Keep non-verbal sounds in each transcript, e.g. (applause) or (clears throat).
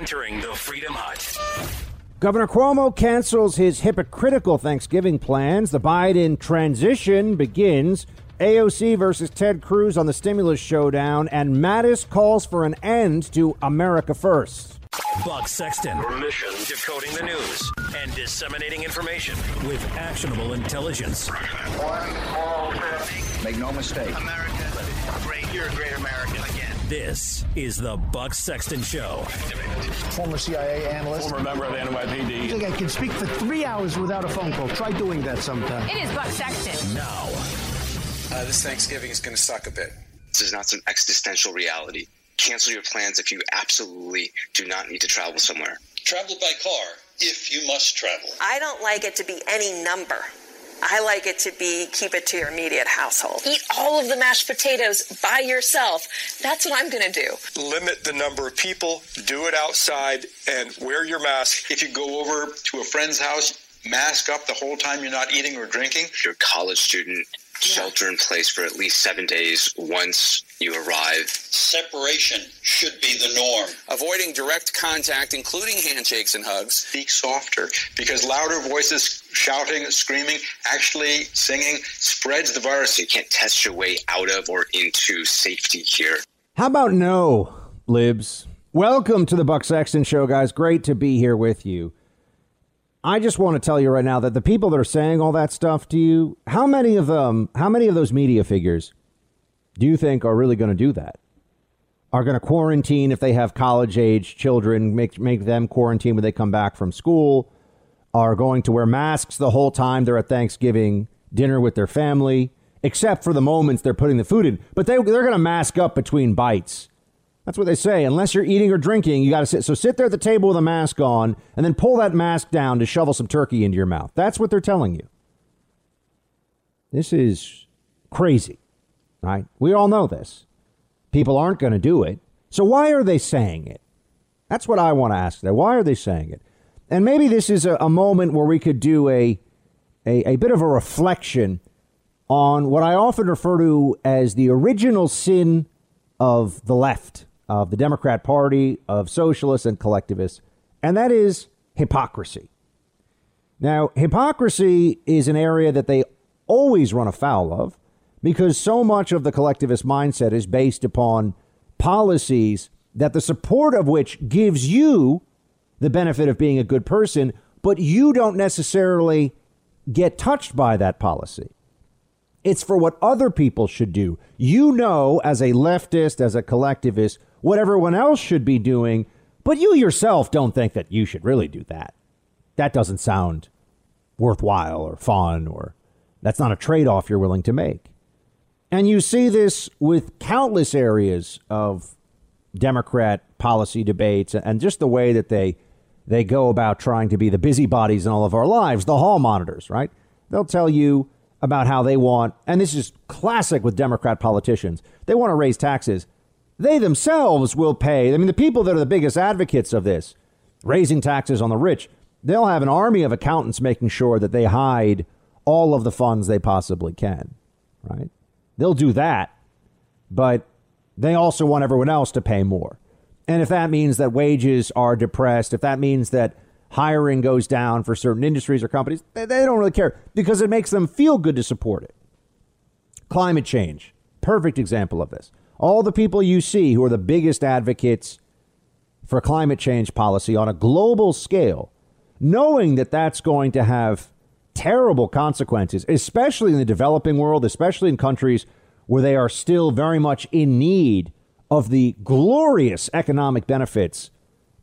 entering the Freedom Hut. Governor Cuomo cancels his hypocritical Thanksgiving plans. The Biden transition begins. AOC versus Ted Cruz on the stimulus showdown, and Mattis calls for an end to America First. Buck Sexton. Mission decoding the news and disseminating information with actionable intelligence. One small. Make no mistake. America, great. You're a great American again. This is the Buck Sexton Show. former CIA analyst. Former member of the NYPD. I think I can speak for three hours without a phone call. Try doing that sometime. It is Buck Sexton. Now, Uh, this Thanksgiving is going to suck a bit. This is not some existential reality. Cancel your plans if you absolutely do not need to travel somewhere. Travel by car if you must travel. I don't like it to be any number. I like it to be keep it to your immediate household. Eat all of the mashed potatoes by yourself. That's what I'm going to do. limit the number of people, do it outside, and wear your mask. If you go over to a friend's house, mask up the whole time you're not eating or drinking. If you're a college student, shelter in place for at least seven days once you arrive. Separation should be the norm. Avoiding direct contact, including handshakes and hugs. Speak softer because louder voices, shouting, screaming, actually singing spreads the virus. You can't test your way out of or into safety here. How about no, libs? Welcome to the Buck Sexton Show, guys. Great to be here with you. I just want to tell you right now that the people that are saying all that stuff to you, how many of them, how many of those media figures do you think are really going to do that? Are going to quarantine if they have college age children, make make them quarantine when they come back from school? Are going to wear masks the whole time they're at Thanksgiving dinner with their family, except for the moments they're putting the food in. But they they're going to mask up between bites. That's what they say. Unless you're eating or drinking, you got to sit. So sit there at the table with a mask on, and then pull that mask down to shovel some turkey into your mouth. That's what they're telling you. This is crazy, right? We all know this. People aren't going to do it. So why are they saying it? That's what I want to ask there. Why are they saying it? And maybe this is a, a moment where we could do a, a a bit of a reflection on what I often refer to as the original sin of the left, of the Democrat Party, of socialists and collectivists, and that is hypocrisy. Now, hypocrisy is an area that they always run afoul of because so much of the collectivist mindset is based upon policies that the support of which gives you the benefit of being a good person, but you don't necessarily get touched by that policy. It's for what other people should do. You know, as a leftist, as a collectivist, what everyone else should be doing, but you yourself don't think that you should really do that. That doesn't sound worthwhile or fun, or that's not a trade off you're willing to make. And you see this with countless areas of Democrat policy debates and just the way that they they go about trying to be the busybodies in all of our lives, the hall monitors, right? They'll tell you about how they want, and this is classic with Democrat politicians, they want to raise taxes. They themselves will pay. I mean, the people that are the biggest advocates of this, raising taxes on the rich, they'll have an army of accountants making sure that they hide all of the funds they possibly can, right? They'll do that, but they also want everyone else to pay more. And if that means that wages are depressed, if that means that hiring goes down for certain industries or companies, they, they don't really care because it makes them feel good to support it. Climate change, perfect example of this. All the people you see who are the biggest advocates for climate change policy on a global scale, knowing that that's going to have terrible consequences, especially in the developing world, especially in countries where they are still very much in need of the glorious economic benefits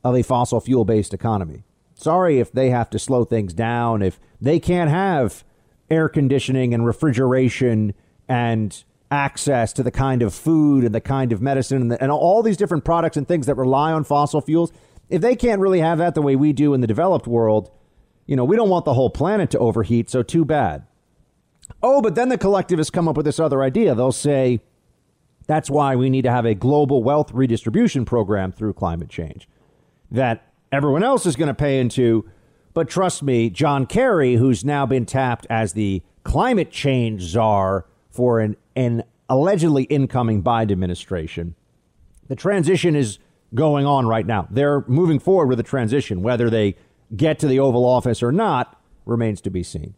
of a fossil fuel based economy. Sorry if they have to slow things down, if they can't have air conditioning and refrigeration and access to the kind of food and the kind of medicine and, the, and all these different products and things that rely on fossil fuels. If they can't really have that the way we do in the developed world, you know, we don't want the whole planet to overheat, so too bad. Oh, but then the collectivists come up with this other idea. They'll say that's why we need to have a global wealth redistribution program through climate change that everyone else is going to pay into. But trust me, John Kerry, who's now been tapped as the climate change czar for an, an allegedly incoming Biden administration, the transition is going on right now. They're moving forward with the transition. Whether they get to the Oval Office or not remains to be seen.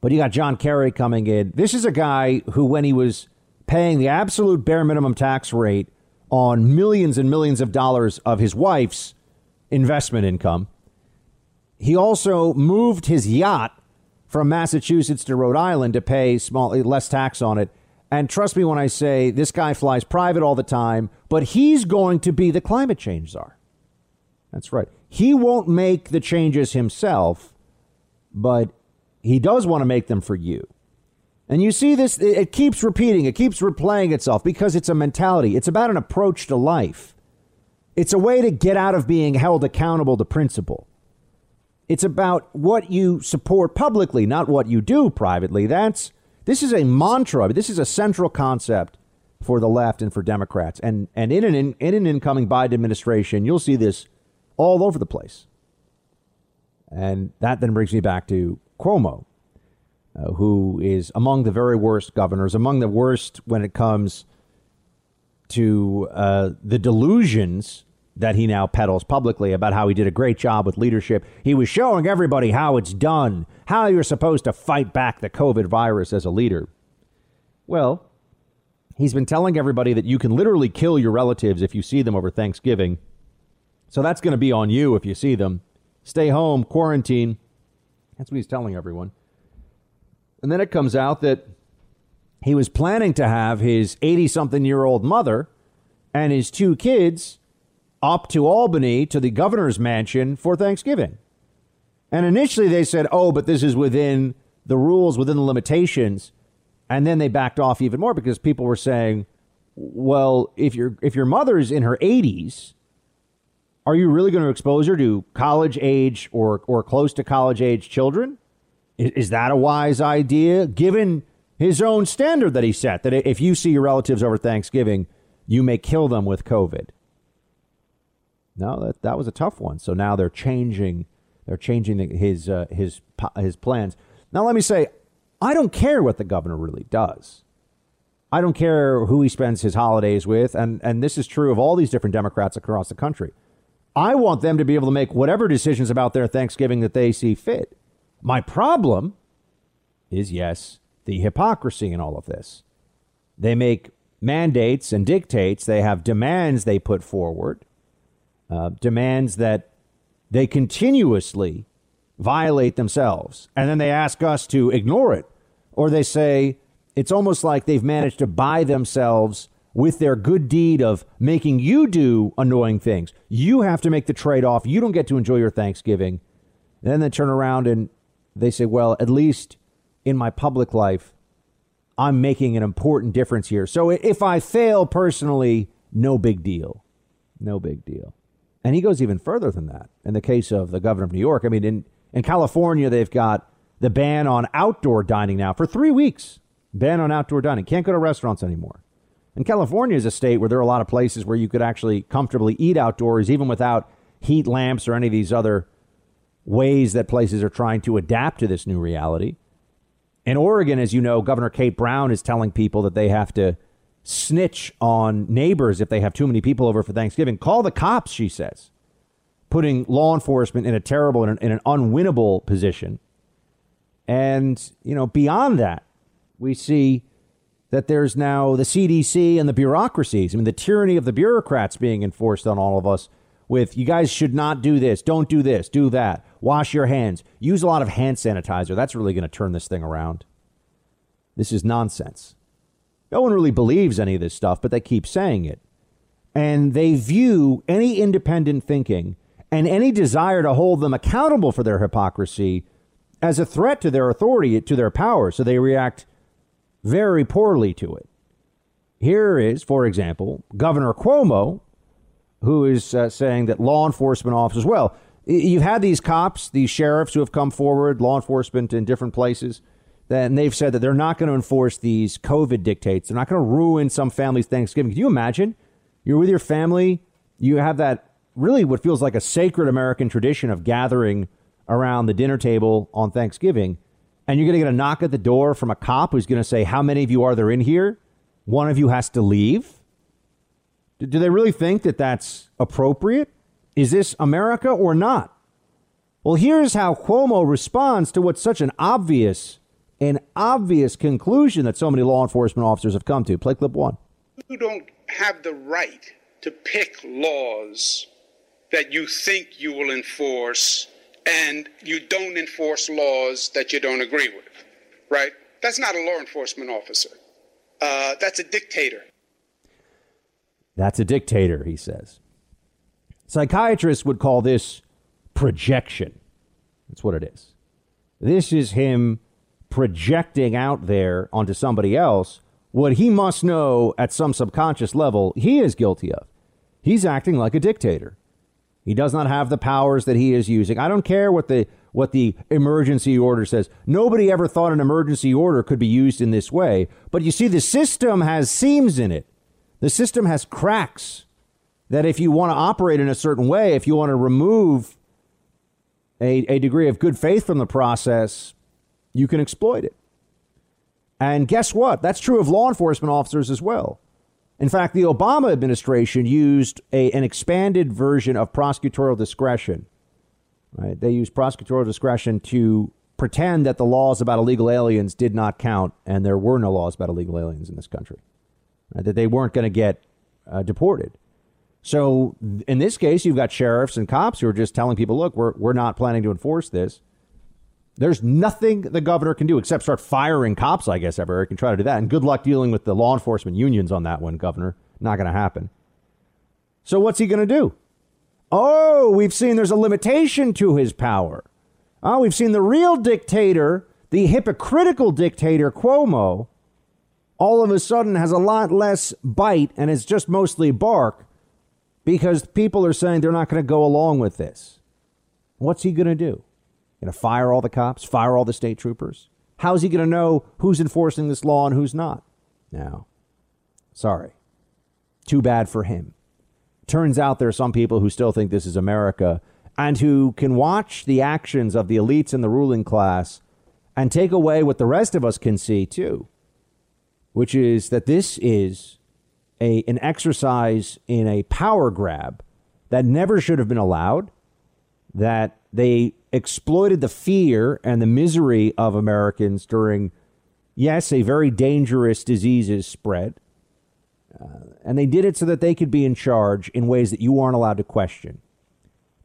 But you got John Kerry coming in. This is a guy who, when he was paying the absolute bare minimum tax rate on millions and millions of dollars of his wife's investment income, he also moved his yacht from Massachusetts to Rhode Island to pay small less tax on it. And trust me when I say this guy flies private all the time, but he's going to be the climate change czar. That's right. He won't make the changes himself, but he does want to make them for you. And you see this, it keeps repeating, it keeps replaying itself because it's a mentality. It's about an approach to life. It's a way to get out of being held accountable to principle. It's about what you support publicly, not what you do privately. That's this is a mantra. This is a central concept for the left and for Democrats. And and in an in, in an incoming Biden administration, you'll see this all over the place. And that then brings me back to Cuomo, uh, who is among the very worst governors, among the worst when it comes to uh, the delusions that he now peddles publicly about how he did a great job with leadership. He was showing everybody how it's done, how you're supposed to fight back the COVID virus as a leader. Well, he's been telling everybody that you can literally kill your relatives if you see them over Thanksgiving. So that's going to be on you if you see them. Stay home, quarantine. That's what he's telling everyone. And then it comes out that he was planning to have his 80 something year old mother and his two kids up to Albany to the governor's mansion for Thanksgiving. And initially they said, oh, but this is within the rules, within the limitations. And then they backed off even more because people were saying, well, if, your if your mother is in her 80s, are you really going to expose her to college age or, or close to college age children? Is, is that a wise idea given his own standard that he set that if you see your relatives over Thanksgiving, you may kill them with COVID? No, that, that was a tough one. So now they're changing they're changing his uh, his his plans. Now let me say, I don't care what the governor really does. I don't care who he spends his holidays with, and and this is true of all these different Democrats across the country. I want them to be able to make whatever decisions about their Thanksgiving that they see fit. My problem is yes, the hypocrisy in all of this. They make mandates and dictates, they have demands they put forward, uh, demands that they continuously violate themselves. And then they ask us to ignore it. Or they say it's almost like they've managed to buy themselves with their good deed of making you do annoying things. You have to make the trade off. You don't get to enjoy your Thanksgiving. And then they turn around and they say, well, at least in my public life, I'm making an important difference here. So if I fail personally, no big deal. No big deal. And he goes even further than that. In the case of the governor of New York, I mean, in, in California, they've got the ban on outdoor dining now for three weeks. Ban on outdoor dining. Can't go to restaurants anymore. And California is a state where there are a lot of places where you could actually comfortably eat outdoors, even without heat lamps or any of these other ways that places are trying to adapt to this new reality. In Oregon, as you know, Governor Kate Brown is telling people that they have to snitch on neighbors if they have too many people over for Thanksgiving. Call the cops, she says, putting law enforcement in a terrible and in an unwinnable position. And, you know, beyond that, we see that there's now the CDC and the bureaucracies. I mean, the tyranny of the bureaucrats being enforced on all of us with you guys should not do this, don't do this, do that, wash your hands, use a lot of hand sanitizer. That's really going to turn this thing around. This is nonsense. No one really believes any of this stuff, but they keep saying it. And they view any independent thinking and any desire to hold them accountable for their hypocrisy as a threat to their authority, to their power. So they react very poorly to it. Here is, for example, Governor Cuomo, who is uh, saying that law enforcement officers, well, you've had these cops, these sheriffs who have come forward, law enforcement in different places and they've said that they're not going to enforce these COVID dictates. They're not going to ruin some family's Thanksgiving. Can you imagine? You're with your family, you have that really what feels like a sacred American tradition of gathering around the dinner table on Thanksgiving, and you're going to get a knock at the door from a cop who's going to say, How many of you are there in here? One of you has to leave. Do they really think that that's appropriate? Is this America or not? Well, here's how Cuomo responds to what's such an obvious, an obvious conclusion that so many law enforcement officers have come to. Play clip one. You don't have the right to pick laws that you think you will enforce and you don't enforce laws that you don't agree with, right? That's not a law enforcement officer. Uh, that's a dictator. That's a dictator, he says. Psychiatrists would call this projection. That's what it is. This is him projecting out there onto somebody else what he must know at some subconscious level he is guilty of. He's acting like a dictator. He does not have the powers that he is using. I don't care what the what the emergency order says. Nobody ever thought an emergency order could be used in this way. But you see, the system has seams in it. The system has cracks that if you want to operate in a certain way, if you want to remove a, a degree of good faith from the process, you can exploit it. And guess what? That's true of law enforcement officers as well. In fact, the Obama administration used a, an expanded version of prosecutorial discretion. Right? They used prosecutorial discretion to pretend that the laws about illegal aliens did not count, and there were no laws about illegal aliens in this country. Right? That they weren't going to get uh, deported. So in this case, you've got sheriffs and cops who are just telling people, "Look, we're we're not planning to enforce this." There's nothing the governor can do except start firing cops, I guess, ever. He can try to do that. And good luck dealing with the law enforcement unions on that one, Governor. Not going to happen. So what's he going to do? Oh, we've seen there's a limitation to his power. Oh, we've seen the real dictator, the hypocritical dictator, Cuomo, all of a sudden has a lot less bite and it's just mostly bark because people are saying they're not going to go along with this. What's he going to do? Going to fire all the cops, fire all the state troopers? How's he going to know who's enforcing this law and who's not? Now, sorry. Too bad for him. Turns out there are some people who still think this is America and who can watch the actions of the elites and the ruling class and take away what the rest of us can see too, which is that this is a, an exercise in a power grab that never should have been allowed, that they exploited the fear and the misery of Americans during, yes, a very dangerous disease's spread. Uh, and they did it so that they could be in charge in ways that you aren't allowed to question.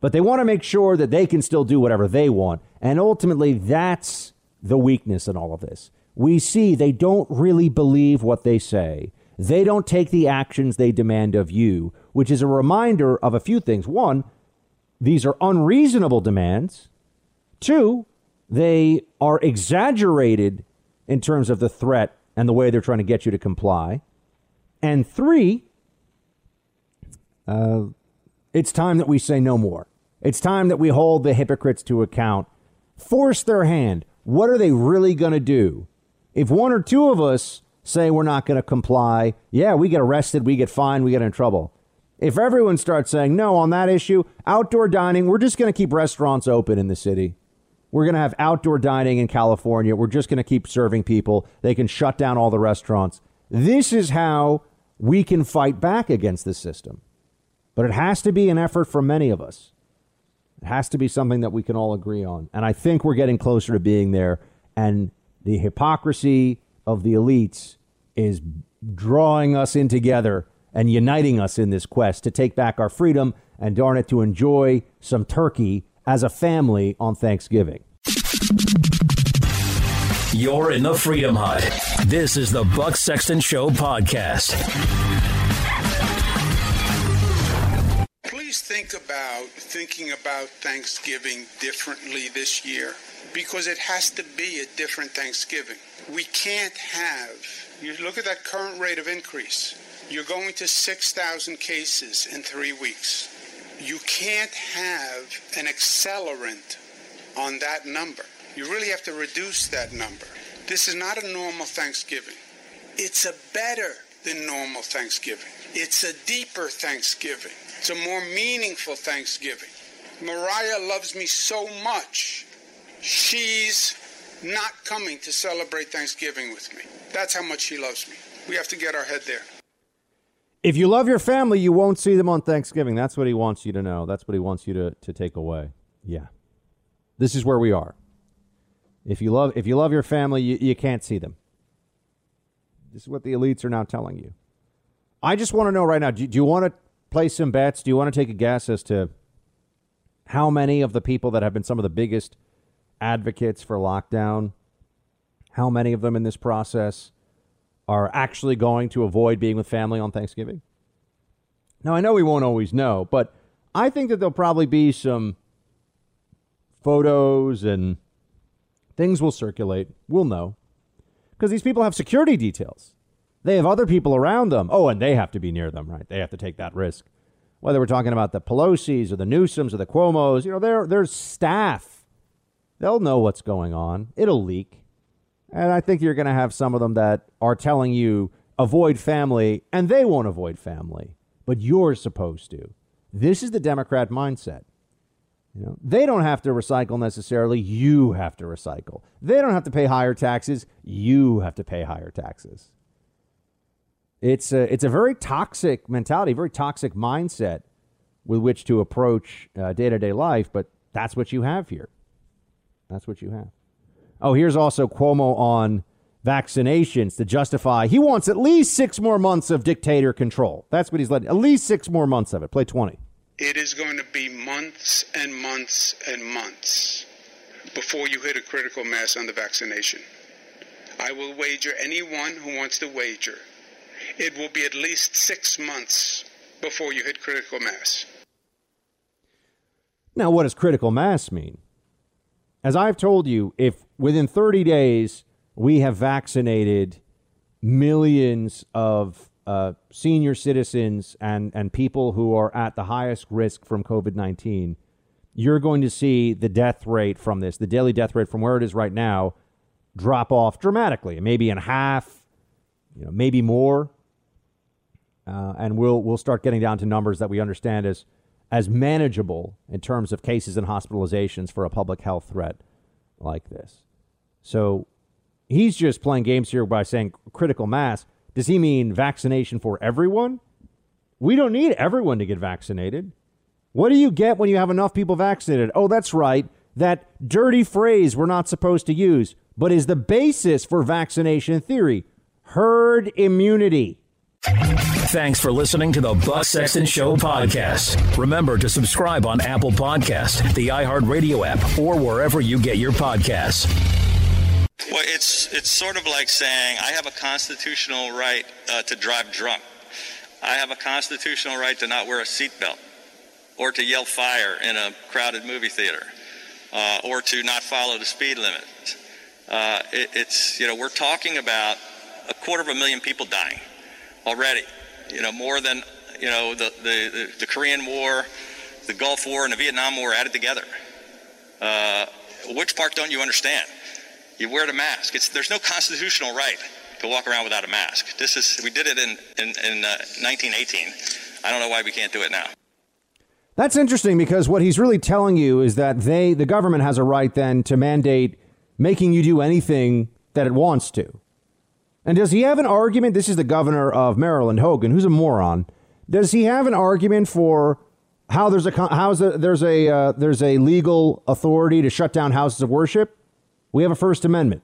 But they want to make sure that they can still do whatever they want. And ultimately, that's the weakness in all of this. We see they don't really believe what they say. They don't take the actions they demand of you, which is a reminder of a few things. One, these are unreasonable demands. Two, they are exaggerated in terms of the threat and the way they're trying to get you to comply. And three, uh, it's time that we say no more. It's time that we hold the hypocrites to account, force their hand. What are they really going to do? If one or two of us say we're not going to comply, yeah, we get arrested, we get fined, we get in trouble. If everyone starts saying no on that issue, outdoor dining, we're just going to keep restaurants open in the city. We're going to have outdoor dining in California. We're just going to keep serving people. They can shut down all the restaurants. This is how we can fight back against this system. But it has to be an effort from many of us. It has to be something that we can all agree on. And I think we're getting closer to being there. And the hypocrisy of the elites is drawing us in together and uniting us in this quest to take back our freedom and darn it to enjoy some turkey as a family on Thanksgiving. You're in the Freedom Hut. This is the Buck Sexton Show podcast. Please think about thinking about Thanksgiving differently this year because it has to be a different Thanksgiving. We can't have, you look at that current rate of increase. You're going to 6,000 cases in three weeks. You can't have an accelerant on that number. You really have to reduce that number. This is not a normal Thanksgiving. It's a better than normal Thanksgiving. It's a deeper Thanksgiving. It's a more meaningful Thanksgiving. Mariah loves me so much, she's not coming to celebrate Thanksgiving with me. That's how much she loves me. We have to get our head there. If you love your family, you won't see them on Thanksgiving. That's what he wants you to know. That's what he wants you to, to take away. Yeah. This is where we are. If you love if you love your family, you, you can't see them. This is what the elites are now telling you. I just want to know right now, do, do you want to play some bets? Do you want to take a guess as to how many of the people that have been some of the biggest advocates for lockdown, how many of them in this process are actually going to avoid being with family on Thanksgiving? Now, I know we won't always know, but I think that there'll probably be some photos and things will circulate. We'll know. Because these people have security details. They have other people around them. Oh, and they have to be near them, right? They have to take that risk. Whether we're talking about the Pelosi's or the Newsoms or the Cuomo's, you know, they're staff. They'll know what's going on. It'll leak. And I think you're going to have some of them that are telling you avoid family, and they won't avoid family, but you're supposed to. This is the Democrat mindset. You know, they don't have to recycle necessarily. You have to recycle. They don't have to pay higher taxes. You have to pay higher taxes. It's a, it's a very toxic mentality, very toxic mindset with which to approach day to day life, but that's what you have here. That's what you have. Oh, here's also Cuomo on vaccinations to justify he wants at least six more months of dictator control. That's what he's letting, at least six more months of it. Play 20. It is going to be months and months and months before you hit a critical mass on the vaccination. I will wager anyone who wants to wager. It will be at least six months before you hit critical mass. Now, what does critical mass mean? As I've told you, if within 30 days we have vaccinated millions of uh, senior citizens and, and people who are at the highest risk from COVID 19, you're going to see the death rate from this, the daily death rate from where it is right now, drop off dramatically, maybe in half, you know, maybe more. Uh, and we'll we'll start getting down to numbers that we understand as as manageable in terms of cases and hospitalizations for a public health threat like this. So he's just playing games here by saying critical mass. Does he mean vaccination for everyone? We don't need everyone to get vaccinated. What do you get when you have enough people vaccinated? Oh, that's right. That dirty phrase we're not supposed to use, but is the basis for vaccination theory herd immunity. Thanks for listening to the Buck Sexton Show podcast. Remember to subscribe on Apple Podcast, the iHeartRadio app, or wherever you get your podcasts. Well, it's it's sort of like saying I have a constitutional right uh, to drive drunk. I have a constitutional right to not wear a seatbelt, or to yell fire in a crowded movie theater, uh, or to not follow the speed limit. Uh, it, it's you know we're talking about a quarter of a million people dying already. You know more than you know the the, the Korean War, the Gulf War, and the Vietnam War added together. Uh, which part don't you understand? You wear the mask. It's, there's no constitutional right to walk around without a mask. This is we did it in in, in uh, 1918. I don't know why we can't do it now. That's interesting because what he's really telling you is that they, the government, has a right then to mandate making you do anything that it wants to. And does he have an argument? This is the governor of Maryland, Hogan, who's a moron. Does he have an argument for how there's a how's a, there's a uh, there's a legal authority to shut down houses of worship? We have a First Amendment,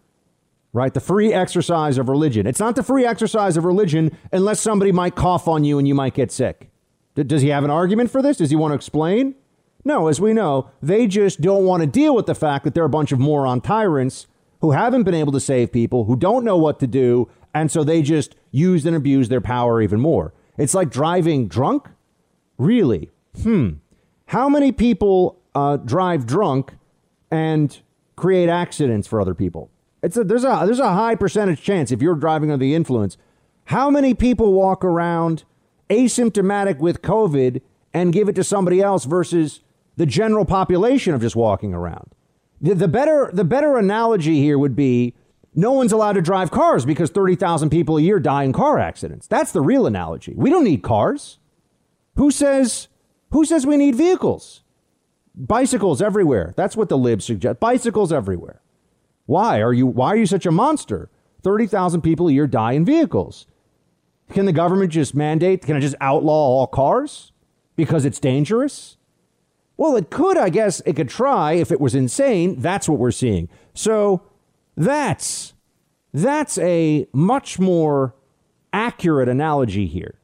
right? The free exercise of religion. It's not the free exercise of religion unless somebody might cough on you and you might get sick. D- does he have an argument for this? Does he want to explain? No, as we know, they just don't want to deal with the fact that they're a bunch of moron tyrants who haven't been able to save people, who don't know what to do, and so they just use and abuse their power even more. It's like driving drunk? Really? Hmm. How many people uh, drive drunk and create accidents for other people? It's a, there's a there's a high percentage chance if you're driving under the influence. How many people walk around asymptomatic with COVID and give it to somebody else versus the general population of just walking around? The, the better the better analogy here would be no one's allowed to drive cars because 30,000 people a year die in car accidents. That's the real analogy. We don't need cars. Who says who says we need vehicles? Bicycles everywhere. That's what the libs suggest. Bicycles everywhere. Why are you why are you such a monster? 30,000 people a year die in vehicles. Can the government just mandate? Can it just outlaw all cars because it's dangerous? Well, it could, I guess. It could try if it was insane. That's what we're seeing. So that's that's a much more accurate analogy here.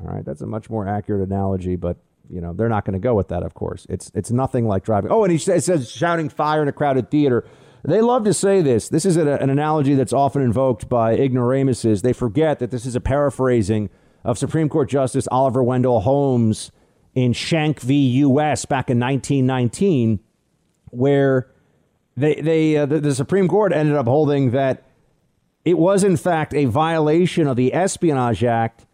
All right, that's a much more accurate analogy, but you know they're not going to go with that. Of course, it's it's nothing like driving. Oh, and he says, shouting fire in a crowded theater. They love to say this. This is an, an analogy that's often invoked by ignoramuses. They forget that this is a paraphrasing of Supreme Court Justice Oliver Wendell Holmes in Schenck v. U.S. back in 1919, where they, they uh, the, the Supreme Court ended up holding that it was, in fact, a violation of the Espionage Act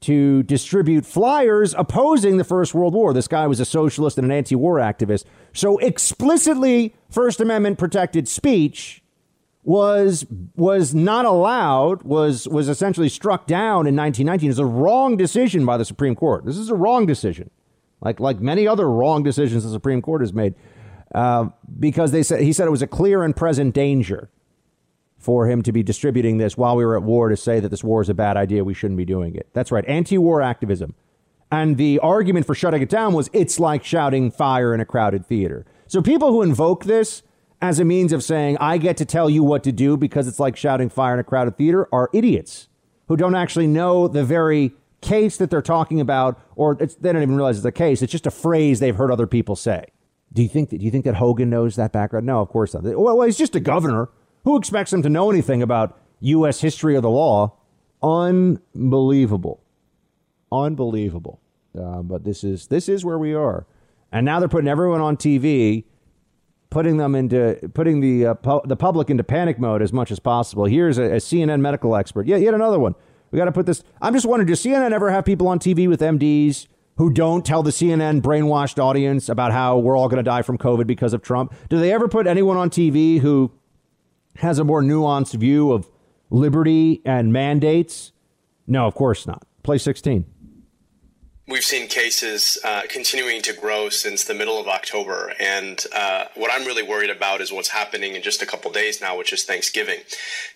to distribute flyers opposing the First World War. This guy was a socialist and an anti war activist. So, explicitly First Amendment protected speech was was not allowed was was essentially struck down in 1919 as a wrong decision by the Supreme Court. This is a wrong decision, like like many other wrong decisions the Supreme Court has made, uh, because they said he said it was a clear and present danger for him to be distributing this while we were at war to say that this war is a bad idea. We shouldn't be doing it. That's right. Anti war activism. And the argument for shutting it down was it's like shouting fire in a crowded theater. So people who invoke this as a means of saying, I get to tell you what to do because it's like shouting fire in a crowded theater are idiots who don't actually know the very case that they're talking about, or they don't even realize it's a case. It's just a phrase they've heard other people say. Do you think that, do you think that Hogan knows that background? No, of course not. Well, he's just a governor. Who expects him to know anything about U.S. history or the law? Unbelievable, unbelievable. Uh, but this is this is where we are, and now they're putting everyone on TV, putting them into putting the uh, pu- the public into panic mode as much as possible. Here's a, a CNN medical expert. Yet another one. We got to put this. I'm just wondering, does CNN ever have people on TV with MDs who don't tell the CNN brainwashed audience about how we're all going to die from COVID because of Trump? Do they ever put anyone on TV who has a more nuanced view of liberty and mandates? No, of course not. Play 16. We've seen cases uh, continuing to grow since the middle of October. And uh, what I'm really worried about is what's happening in just a couple days now, which is Thanksgiving.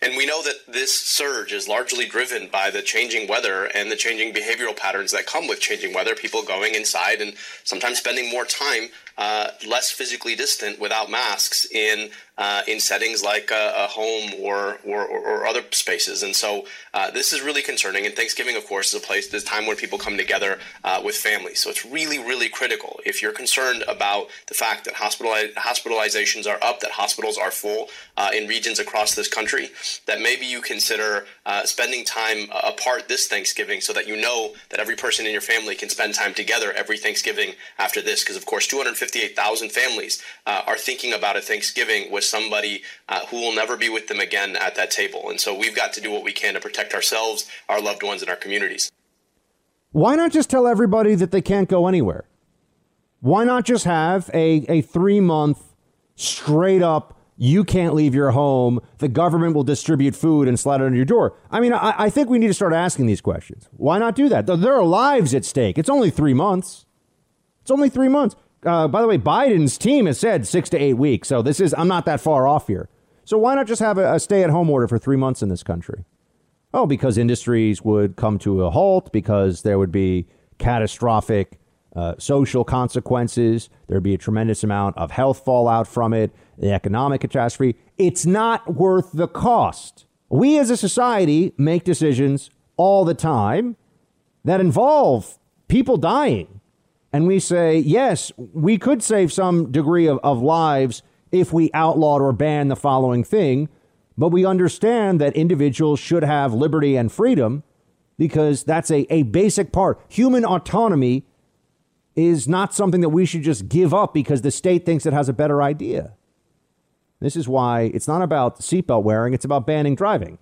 And we know that this surge is largely driven by the changing weather and the changing behavioral patterns that come with changing weather. People going inside and sometimes spending more time uh, less physically distant without masks in uh, in settings like a, a home or, or, or other spaces. And so uh, this is really concerning. And Thanksgiving, of course, is a place, this time when people come together uh, with families. So it's really, really critical. If you're concerned about the fact that hospitaliz- hospitalizations are up, that hospitals are full uh, in regions across this country, that maybe you consider uh, spending time apart this Thanksgiving so that you know that every person in your family can spend time together every Thanksgiving after this. Because, of course, 258,000 families uh, are thinking about a Thanksgiving with somebody uh, who will never be with them again at that table. And so we've got to do what we can to protect ourselves, our loved ones, and our communities. Why not just tell everybody that they can't go anywhere? Why not just have a, a three month straight up, you can't leave your home, the government will distribute food and slide it under your door? I mean, I, I think we need to start asking these questions. Why not do that? There are lives at stake. It's only three months. It's only three months. Uh, by the way, Biden's team has said six to eight weeks. So this is, I'm not that far off here. So why not just have a, a stay at home order for three months in this country? Oh, because industries would come to a halt, because there would be catastrophic uh, social consequences. There'd be a tremendous amount of health fallout from it, the economic catastrophe. It's not worth the cost. We as a society make decisions all the time that involve people dying and we say, yes, we could save some degree of, of lives if we outlawed or banned the following thing, but we understand that individuals should have liberty and freedom because that's a, a basic part. Human autonomy is not something that we should just give up because the state thinks it has a better idea. This is why it's not about seatbelt wearing, it's about banning driving.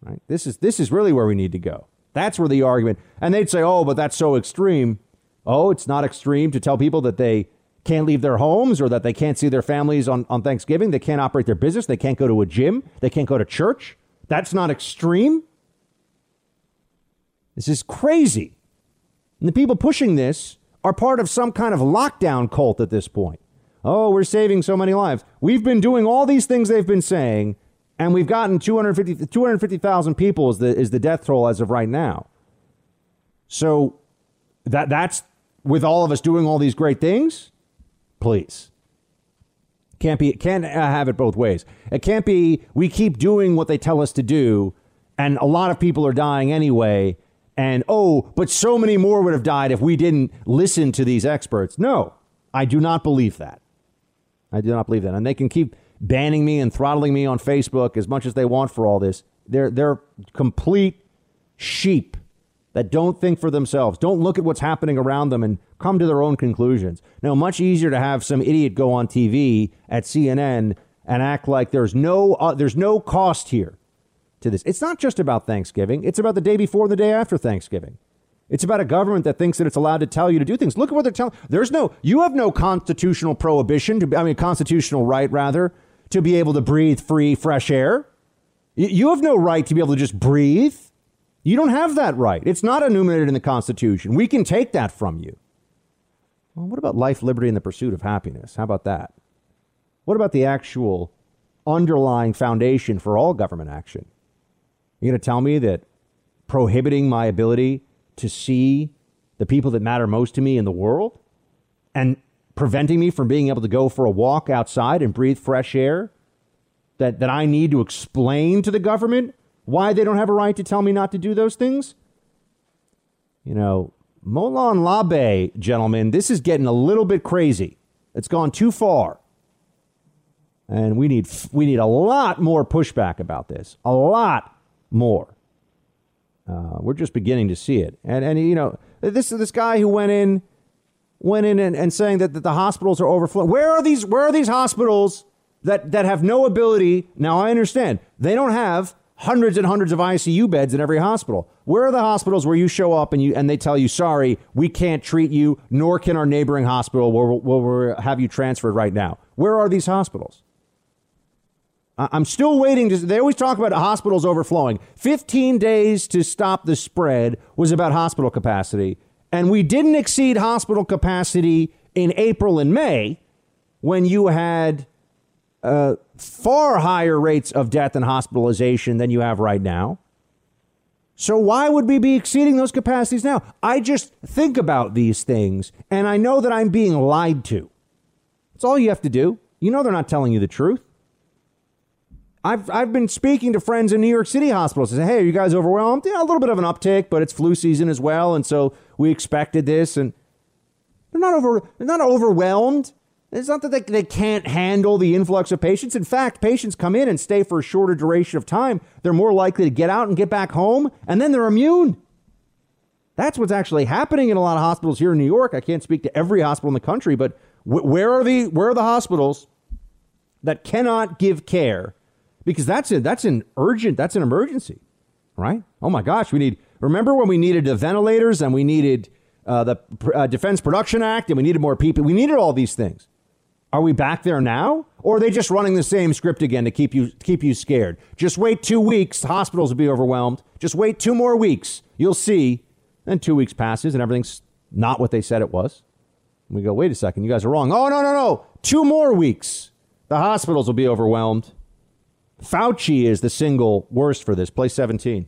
Right? This is this is really where we need to go. That's where the argument. And they'd say, "Oh, but that's so extreme." Oh, it's not extreme to tell people that they can't leave their homes or that they can't see their families on, on Thanksgiving. They can't operate their business. They can't go to a gym. They can't go to church. That's not extreme. This is crazy. And the people pushing this are part of some kind of lockdown cult at this point. Oh, we're saving so many lives. We've been doing all these things they've been saying, And we've gotten 250 250,000 people is the is the death toll as of right now. So that that's with all of us doing all these great things? Please. Can't be can't have it both ways. It can't be we keep doing what they tell us to do and a lot of people are dying anyway and oh, but so many more would have died if we didn't listen to these experts. No. I do not believe that. I do not believe that. And they can keep banning me and throttling me on Facebook as much as they want for all this. They're they're complete sheep that don't think for themselves, don't look at what's happening around them and come to their own conclusions. Now, much easier to have some idiot go on TV at CNN and act like there's no uh, there's no cost here to this. It's not just about Thanksgiving. It's about the day before and the day after Thanksgiving. It's about a government that thinks that it's allowed to tell you to do things. Look at what they're telling. There's no you have no constitutional prohibition to I mean constitutional right rather to be able to breathe free fresh air. You have no right to be able to just breathe. You don't have that right. It's not enumerated in the Constitution. We can take that from you. Well, what about life, liberty, and the pursuit of happiness? How about that? What about the actual underlying foundation for all government action? You're going to tell me that prohibiting my ability to see the people that matter most to me in the world and preventing me from being able to go for a walk outside and breathe fresh air that, that I need to explain to the government why they don't have a right to tell me not to do those things? You know, Molon Labe, gentlemen, this is getting a little bit crazy. It's gone too far. And we need we need a lot more pushback about this. A lot more. Uh, we're just beginning to see it. And and you know, this this guy who went in went in and, and saying that, that the hospitals are overflowing. Where are these where are these hospitals that that have no ability? Now I understand. They don't have hundreds and hundreds of ICU beds in every hospital. Where are the hospitals where you show up and you and they tell you, "Sorry, we can't treat you, nor can our neighboring hospital where we'll, we'll have you transferred right now." Where are these hospitals? I'm still waiting to. They always talk about hospitals overflowing. 15 days to stop the spread was about hospital capacity, and we didn't exceed hospital capacity in April and May when you had uh, far higher rates of death and hospitalization than you have right now. So why would we be exceeding those capacities now? I just think about these things and I know that I'm being lied to. That's all you have to do. You know they're not telling you the truth. I've, I've been speaking to friends in New York City hospitals. They say, hey, are you guys overwhelmed? Yeah, a little bit of an uptick, but it's flu season as well. And so we expected this. And they're not, over, they're not overwhelmed. It's not that they, they can't handle the influx of patients. In fact, patients come in and stay for a shorter duration of time. They're more likely to get out and get back home, and then they're immune. That's what's actually happening in a lot of hospitals here in New York. I can't speak to every hospital in the country, but where are the where are the hospitals that cannot give care? Because that's a, that's an urgent, that's an emergency, right? Oh my gosh, we need. Remember when we needed the ventilators and we needed uh, the uh, Defense Production Act and we needed more people. We needed all these things. Are we back there now? Or are they just running the same script again to keep you keep you scared? Just wait two weeks, hospitals will be overwhelmed. Just wait two more weeks. You'll see. Then two weeks passes and everything's not what they said it was. And we go, wait a second, you guys are wrong. Oh no, no, no. Two more weeks. The hospitals will be overwhelmed. Fauci is the single worst for this. Play 17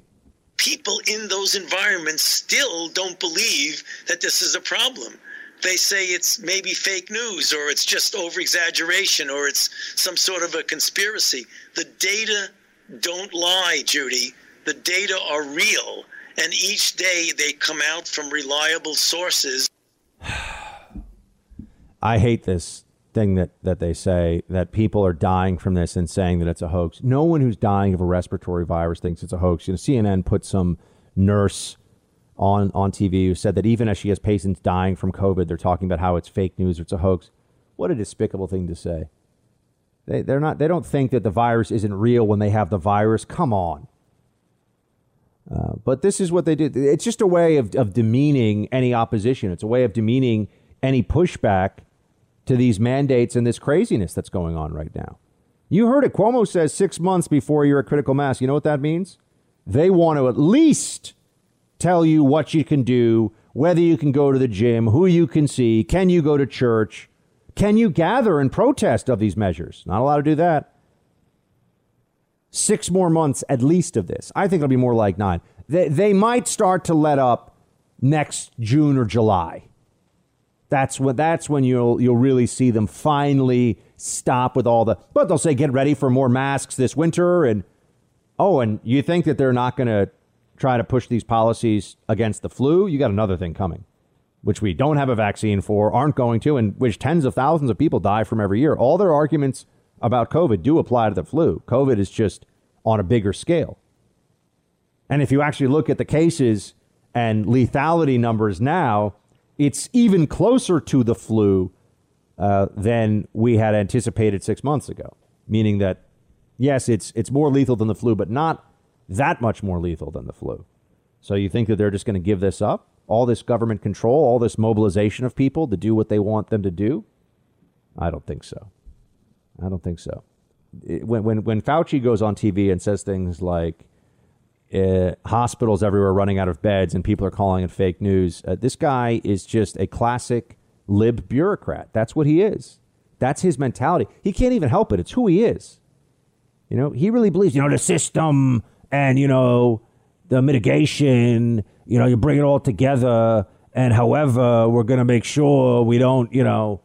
people in those environments still don't believe that this is a problem they say it's maybe fake news or it's just over exaggeration or it's some sort of a conspiracy. The data don't lie, Judy. The data are real. And each day they come out from reliable sources. (sighs) I hate this thing that, that they say that people are dying from this and saying that it's a hoax. No one who's dying of a respiratory virus thinks it's a hoax. You know, CNN put some nurse on on TV who said that even as she has patients dying from COVID, they're talking about how it's fake news or it's a hoax. What a despicable thing to say. They, they're not. They don't think that the virus isn't real when they have the virus. Come on. Uh, but this is what they did. It's just a way of, of demeaning any opposition. It's a way of demeaning any pushback to these mandates and this craziness that's going on right now. You heard it. Cuomo says six months before you're a critical mass. You know what that means? They want to at least tell you what you can do, whether you can go to the gym, who you can see, can you go to church, can you gather and protest of these measures? Not allowed to do that. six more months at least of this. I think it'll be more like nine. They, they might start to let up next June or July. That's what that's when you'll you'll really see them finally stop with all the but they'll say get ready for more masks this winter and oh and you think that they're not going to try to push these policies against the flu you got another thing coming which we don't have a vaccine for aren't going to and which tens of thousands of people die from every year all their arguments about covid do apply to the flu covid is just on a bigger scale and if you actually look at the cases and lethality numbers now it's even closer to the flu uh, than we had anticipated six months ago. Meaning that, yes, it's it's more lethal than the flu, but not that much more lethal than the flu. So you think that they're just going to give this up? All this government control, all this mobilization of people to do what they want them to do? I don't think so. I don't think so. It, when, when, when Fauci goes on TV and says things like, uh, hospitals everywhere running out of beds and people are calling it fake news. Uh, this guy is just a classic lib bureaucrat. That's what he is. That's his mentality. He can't even help it. It's who he is. You know, he really believes, you know, the system and, you know, the mitigation, you know, you bring it all together. And however, we're going to make sure we don't, you know,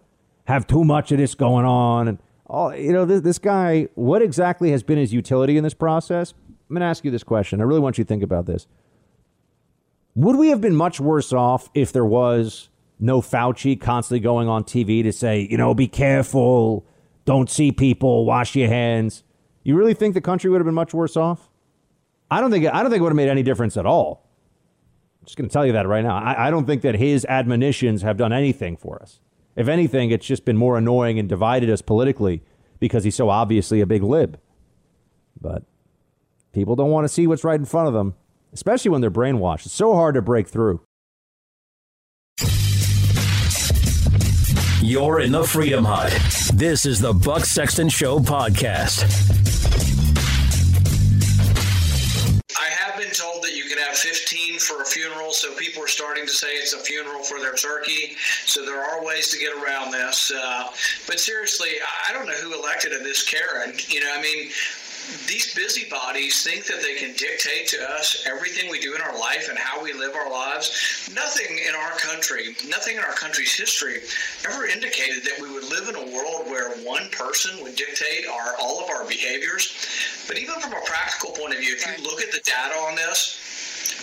have too much of this going on. And, all, you know, this, this guy, what exactly has been his utility in this process? I'm going to ask you this question. I really want you to think about this. Would we have been much worse off if there was no Fauci constantly going on TV to say, you know, be careful, don't see people, wash your hands? You really think the country would have been much worse off? I don't think I don't think it would have made any difference at all. I'm just going to tell you that right now. I, I don't think that his admonitions have done anything for us. If anything, it's just been more annoying and divided us politically because he's so obviously a big lib. But People don't want to see what's right in front of them, especially when they're brainwashed. It's so hard to break through. You're in the Freedom Hut. This is the Buck Sexton Show podcast. 15 for a funeral, so people are starting to say it's a funeral for their turkey. So there are ways to get around this. Uh, but seriously, I don't know who elected this Karen. You know, I mean, these busybodies think that they can dictate to us everything we do in our life and how we live our lives. Nothing in our country, nothing in our country's history ever indicated that we would live in a world where one person would dictate our all of our behaviors. But even from a practical point of view, if you look at the data on this,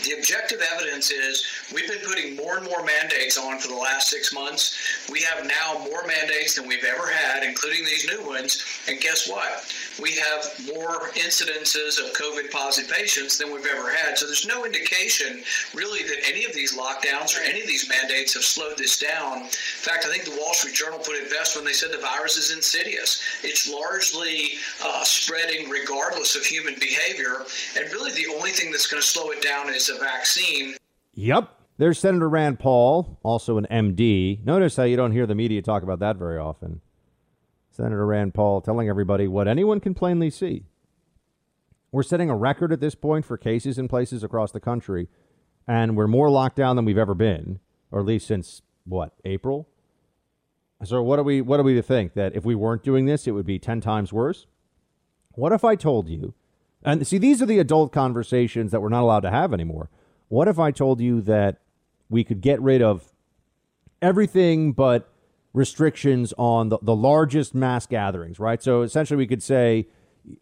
the objective evidence is we've been putting more and more mandates on for the last six months. We have now more mandates than we've ever had, including these new ones. And guess what? We have more incidences of COVID positive patients than we've ever had. So there's no indication really that any of these lockdowns or any of these mandates have slowed this down. In fact, I think the Wall Street Journal put it best when they said the virus is insidious. It's largely uh, spreading regardless of human behavior. And really the only thing that's going to slow it down is a vaccine. Yep. There's Senator Rand Paul, also an MD. Notice how you don't hear the media talk about that very often. Senator Rand Paul telling everybody what anyone can plainly see. We're setting a record at this point for cases in places across the country, and we're more locked down than we've ever been, or at least since what April. So what do we what do we think that if we weren't doing this, it would be ten times worse? What if I told you? And see, these are the adult conversations that we're not allowed to have anymore. What if I told you that we could get rid of everything but restrictions on the, the largest mass gatherings, right? So essentially, we could say,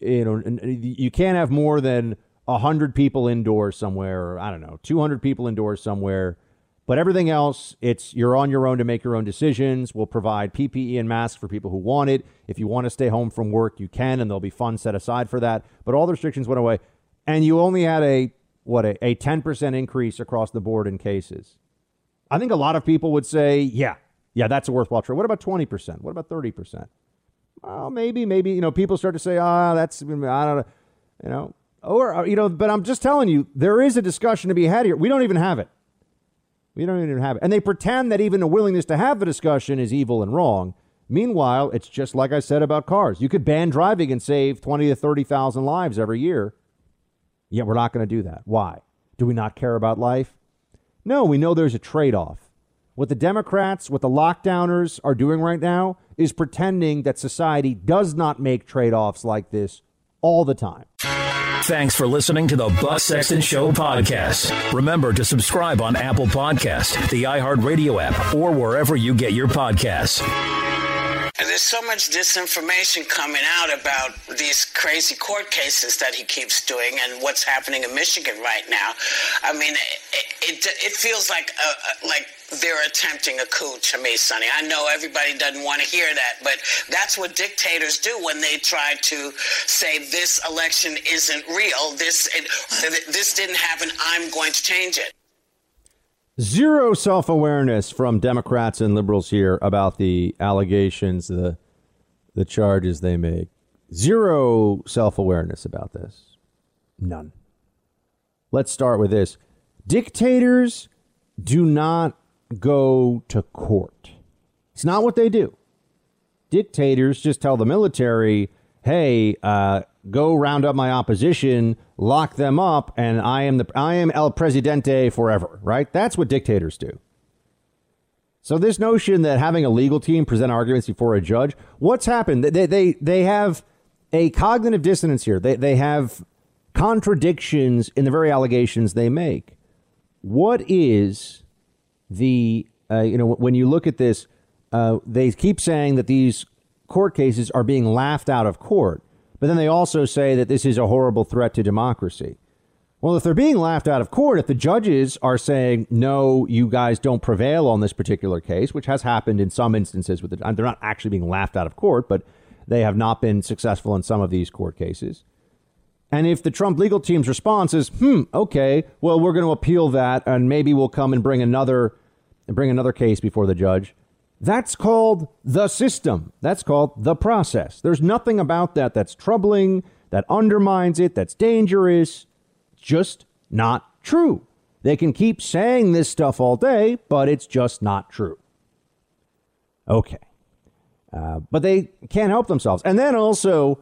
you know, you can't have more than 100 people indoors somewhere, or I don't know, 200 people indoors somewhere. But everything else, it's you're on your own to make your own decisions. We'll provide PPE and masks for people who want it. If you want to stay home from work, you can, and there'll be funds set aside for that. But all the restrictions went away, and you only had a what a, a 10% increase across the board in cases. I think a lot of people would say, yeah, yeah, that's a worthwhile trade. What about 20%? What about 30%? Well, maybe, maybe, you know, people start to say, ah, oh, that's, I don't know, you know, or, you know, but I'm just telling you, there is a discussion to be had here. We don't even have it. We don't even have it. And they pretend that even a willingness to have the discussion is evil and wrong. Meanwhile, it's just like I said about cars. You could ban driving and save 20 to 30,000 lives every year. Yet we're not going to do that. Why? Do we not care about life? No, we know there's a trade off. What the Democrats, what the lockdowners are doing right now is pretending that society does not make trade offs like this all the time. Thanks for listening to the Buck Sexton Show podcast. Remember to subscribe on Apple Podcast, the iHeartRadio app, or wherever you get your podcasts. And there's so much disinformation coming out about these crazy court cases that he keeps doing and what's happening in Michigan right now. I mean, it, it, it feels like a, a, like they're attempting a coup to me, Sonny. I know everybody doesn't want to hear that, but that's what dictators do when they try to say this election isn't real. This it, this didn't happen. I'm going to change it. Zero self awareness from Democrats and liberals here about the allegations, the the charges they make. Zero self awareness about this. None. Let's start with this. Dictators do not go to court. It's not what they do. Dictators just tell the military, hey, uh, go round up my opposition, lock them up, and I am the I am El Presidente forever, right? That's what dictators do. So this notion that having a legal team present arguments before a judge, what's happened? They they they have a cognitive dissonance here. They they have contradictions in the very allegations they make. What is the uh, you know when you look at this, uh, they keep saying that these court cases are being laughed out of court. But then they also say that this is a horrible threat to democracy. Well, if they're being laughed out of court, if the judges are saying, no, you guys don't prevail on this particular case, which has happened in some instances with the, they're not actually being laughed out of court, but they have not been successful in some of these court cases. And if the Trump legal team's response is, hmm, okay, well, we're going to appeal that and maybe we'll come and bring another, bring another case before the judge. That's called the system. That's called the process. There's nothing about that that's troubling, that undermines it, that's dangerous. Just not true. They can keep saying this stuff all day, but it's just not true. Okay. Uh, but they can't help themselves. And then also,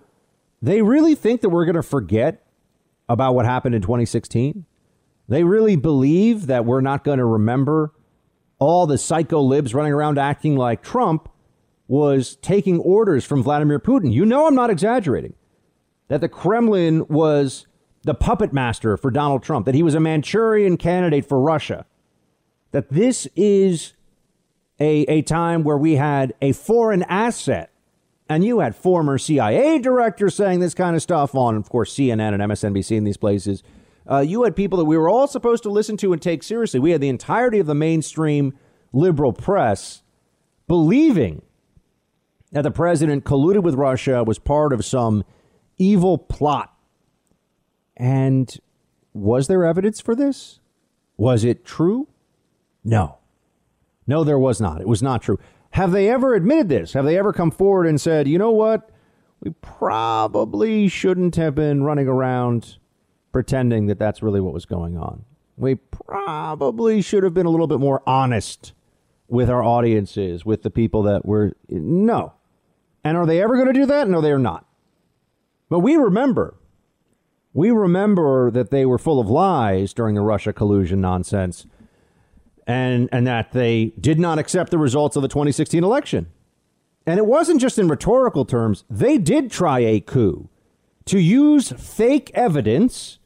they really think that we're going to forget about what happened in 2016. They really believe that we're not going to remember all the psycho libs running around acting like Trump was taking orders from Vladimir Putin. You know, I'm not exaggerating. That the Kremlin was the puppet master for Donald Trump, that he was a Manchurian candidate for Russia, that this is a, a time where we had a foreign asset. And you had former CIA directors saying this kind of stuff on, of course, CNN and MSNBC in these places. Uh, you had people that we were all supposed to listen to and take seriously. We had the entirety of the mainstream liberal press believing that the president colluded with Russia, was part of some evil plot. And was there evidence for this? Was it true? No. No, there was not. It was not true. Have they ever admitted this? Have they ever come forward and said, you know what? We probably shouldn't have been running around pretending that that's really what was going on. We probably should have been a little bit more honest with our audiences, with the people that were. No. And are they ever going to do that? No, they are not. But we remember. We remember that they were full of lies during the Russia collusion nonsense and, and that they did not accept the results of the 2016 election. And it wasn't just in rhetorical terms, they did try a coup to use fake evidence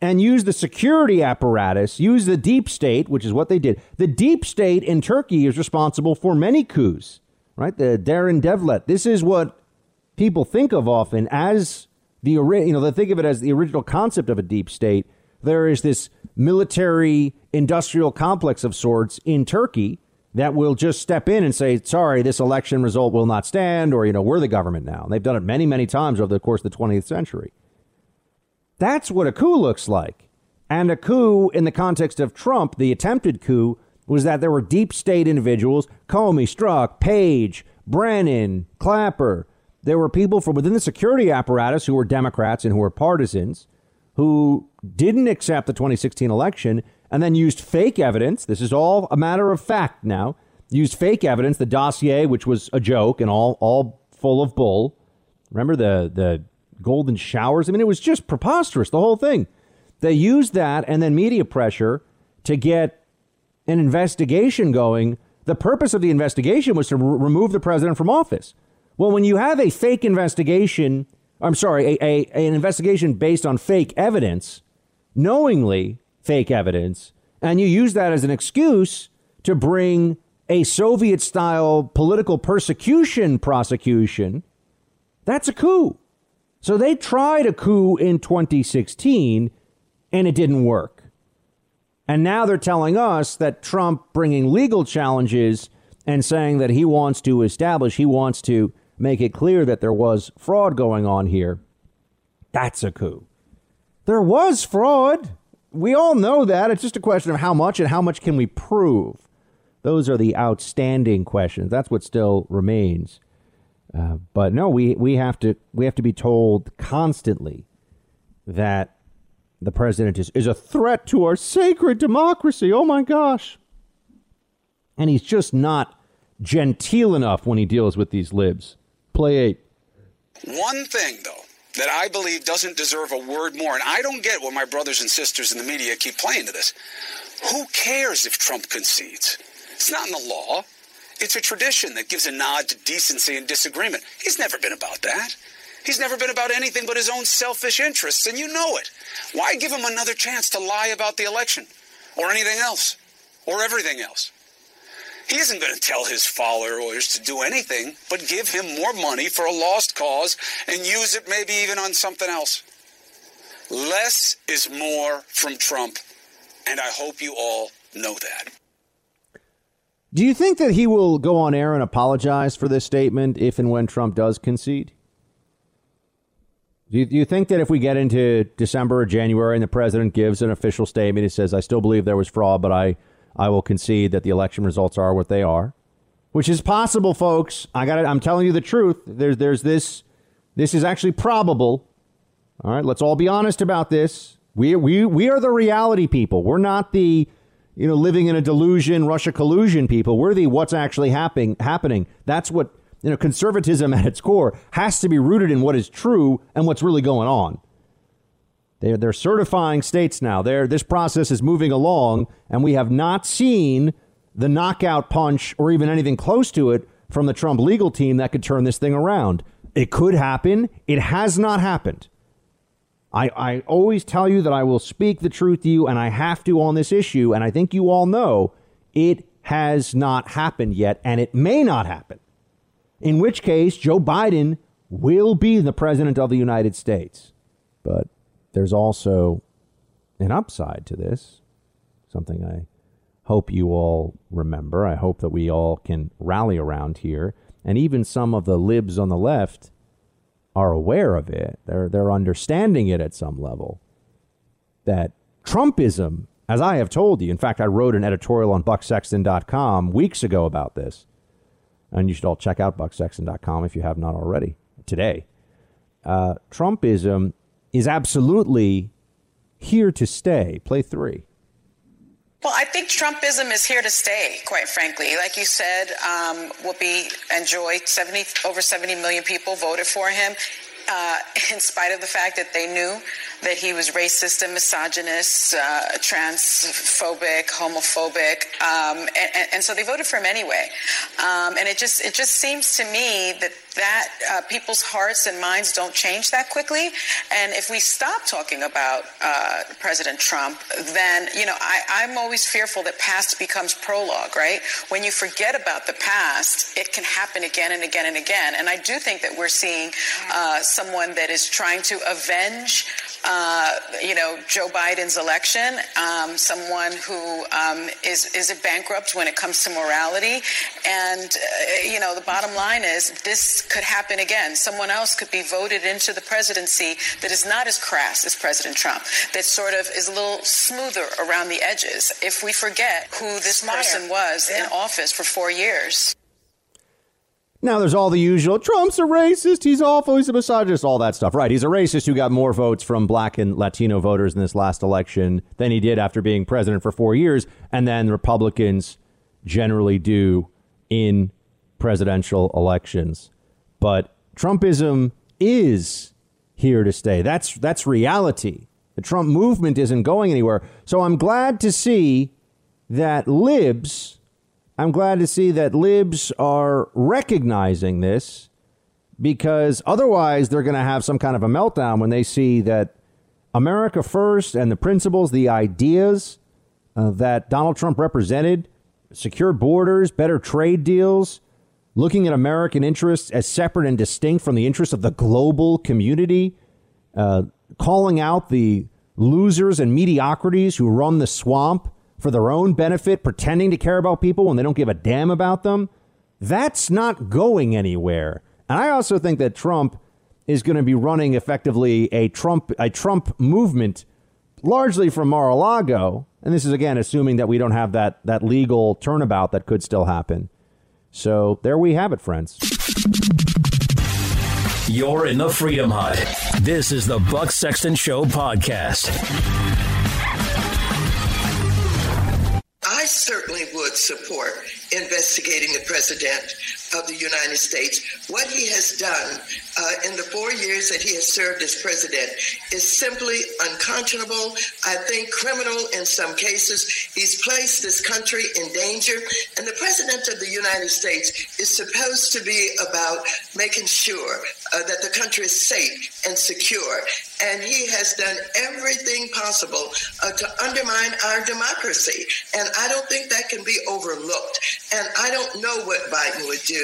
and use the security apparatus, use the deep state, which is what they did. The deep state in Turkey is responsible for many coups, right? The Derin Devlet. This is what people think of often as the you know they think of it as the original concept of a deep state. There is this military industrial complex of sorts in Turkey that will just step in and say, sorry, this election result will not stand, or, you know, we're the government now. And they've done it many, many times over the course of the 20th century. That's what a coup looks like. And a coup in the context of Trump, the attempted coup, was that there were deep state individuals, Comey, Strzok, Page, Brennan, Clapper. There were people from within the security apparatus who were Democrats and who were partisans who didn't accept the 2016 election and then used fake evidence. This is all a matter of fact now. Used fake evidence, the dossier, which was a joke and all, all full of bull. Remember the, the golden showers. I mean, it was just preposterous, the whole thing. They used that and then media pressure to get an investigation going. The purpose of the investigation was to r- remove the president from office. Well, when you have a fake investigation I'm sorry, a, a, an investigation based on fake evidence, knowingly fake evidence, and you use that as an excuse to bring a Soviet style political persecution prosecution, that's a coup. So they tried a coup in 2016 and it didn't work. And now they're telling us that Trump bringing legal challenges and saying that he wants to establish, he wants to make it clear that there was fraud going on here. That's a coup. There was fraud. We all know that. It's just a question of how much and how much can we prove. Those are the outstanding questions. That's what still remains. Uh, but no, we, we have to we have to be told constantly that the president is, is a threat to our sacred democracy. Oh my gosh. And he's just not genteel enough when he deals with these libs. Play eight. One thing, though, that I believe doesn't deserve a word more, and I don't get what my brothers and sisters in the media keep playing to this. Who cares if Trump concedes? It's not in the law. It's a tradition that gives a nod to decency and disagreement. He's never been about that. He's never been about anything but his own selfish interests, and you know it. Why give him another chance to lie about the election or anything else or everything else? He isn't going to tell his followers to do anything but give him more money for a lost cause and use it maybe even on something else. Less is more from Trump, and I hope you all know that. Do you think that he will go on air and apologize for this statement if and when Trump does concede? Do you, do you think that if we get into December or January and the president gives an official statement, he says, I still believe there was fraud, but I, I will concede that the election results are what they are, which is possible, folks. I got I'm telling you the truth. There's, there's this, this is actually probable. All right, let's all be honest about this. We, we, we are the reality people. We're not the, you know, living in a delusion, Russia collusion people. We're the what's actually happening. Happening. That's what you know, conservatism (laughs) at its core has to be rooted in what is true and what's really going on. They're, they're certifying states now. They're, this process is moving along, and we have not seen the knockout punch or even anything close to it from the Trump legal team that could turn this thing around. It could happen. It has not happened. I, I always tell you that I will speak the truth to you, and I have to on this issue. And I think you all know it has not happened yet, and it may not happen in which case Joe Biden will be the president of the United States. But there's also an upside to this, something I hope you all remember. I hope that we all can rally around here. And even some of the libs on the left are aware of it. They're, they're understanding it at some level. That Trumpism, as I have told you, in fact, I wrote an editorial on bucksexton.com weeks ago about this and you should all check out bucksexton.com if you have not already today. Uh, Trumpism is absolutely here to stay. Play three. Well, I think Trumpism is here to stay, quite frankly. Like you said, um, Whoopi and Joy, 70, over 70 million people voted for him uh, (laughs) in spite of the fact that they knew that he was racist and misogynist, uh, transphobic, homophobic, um, and, and, so they voted for him anyway. Um, and it just it just seems to me that that uh, people's hearts and minds don't change that quickly. And if we stop talking about uh, President Trump, then you know I, I'm always fearful that past becomes prologue. Right? When you forget about the past, it can happen again and again and again. And I do think that we're seeing uh, someone that is trying to avenge uh, you know, Joe Biden's election, um, someone who um, is is a bankrupt when it comes to morality, and uh, you know, the bottom line is this could happen again. Someone else could be voted into the presidency that is not as crass as President Trump, that sort of is a little smoother around the edges. If we forget who this person was yeah. in office for four years. Now there's all the usual Trump's a racist, he's awful, he's a misogynist, all that stuff. Right, he's a racist who got more votes from black and Latino voters in this last election than he did after being president for 4 years and then Republicans generally do in presidential elections. But Trumpism is here to stay. That's that's reality. The Trump movement isn't going anywhere. So I'm glad to see that libs I'm glad to see that libs are recognizing this, because otherwise they're going to have some kind of a meltdown when they see that America first and the principles, the ideas uh, that Donald Trump represented secure borders, better trade deals, looking at American interests as separate and distinct from the interests of the global community, uh, calling out the losers and mediocrities who run the swamp for their own benefit, pretending to care about people when they don't give a damn about them. That's not going anywhere. And I also think that Trump is going to be running effectively a Trump a Trump movement largely from Mar-a-Lago. And this is again assuming that we don't have that that legal turnabout that could still happen. So there we have it, friends. You're in the Freedom Hut. This is the Buck Sexton Show podcast. I certainly would support investigating the president of the United States. What he has done uh, in the four years that he has served as president is simply unconscionable. I think criminal in some cases. He's placed this country in danger. And the president of the United States is supposed to be about making sure uh, that the country is safe and secure. And he has done everything possible uh, to undermine our democracy. And I don't think that can be overlooked. And I don't know what Biden would do.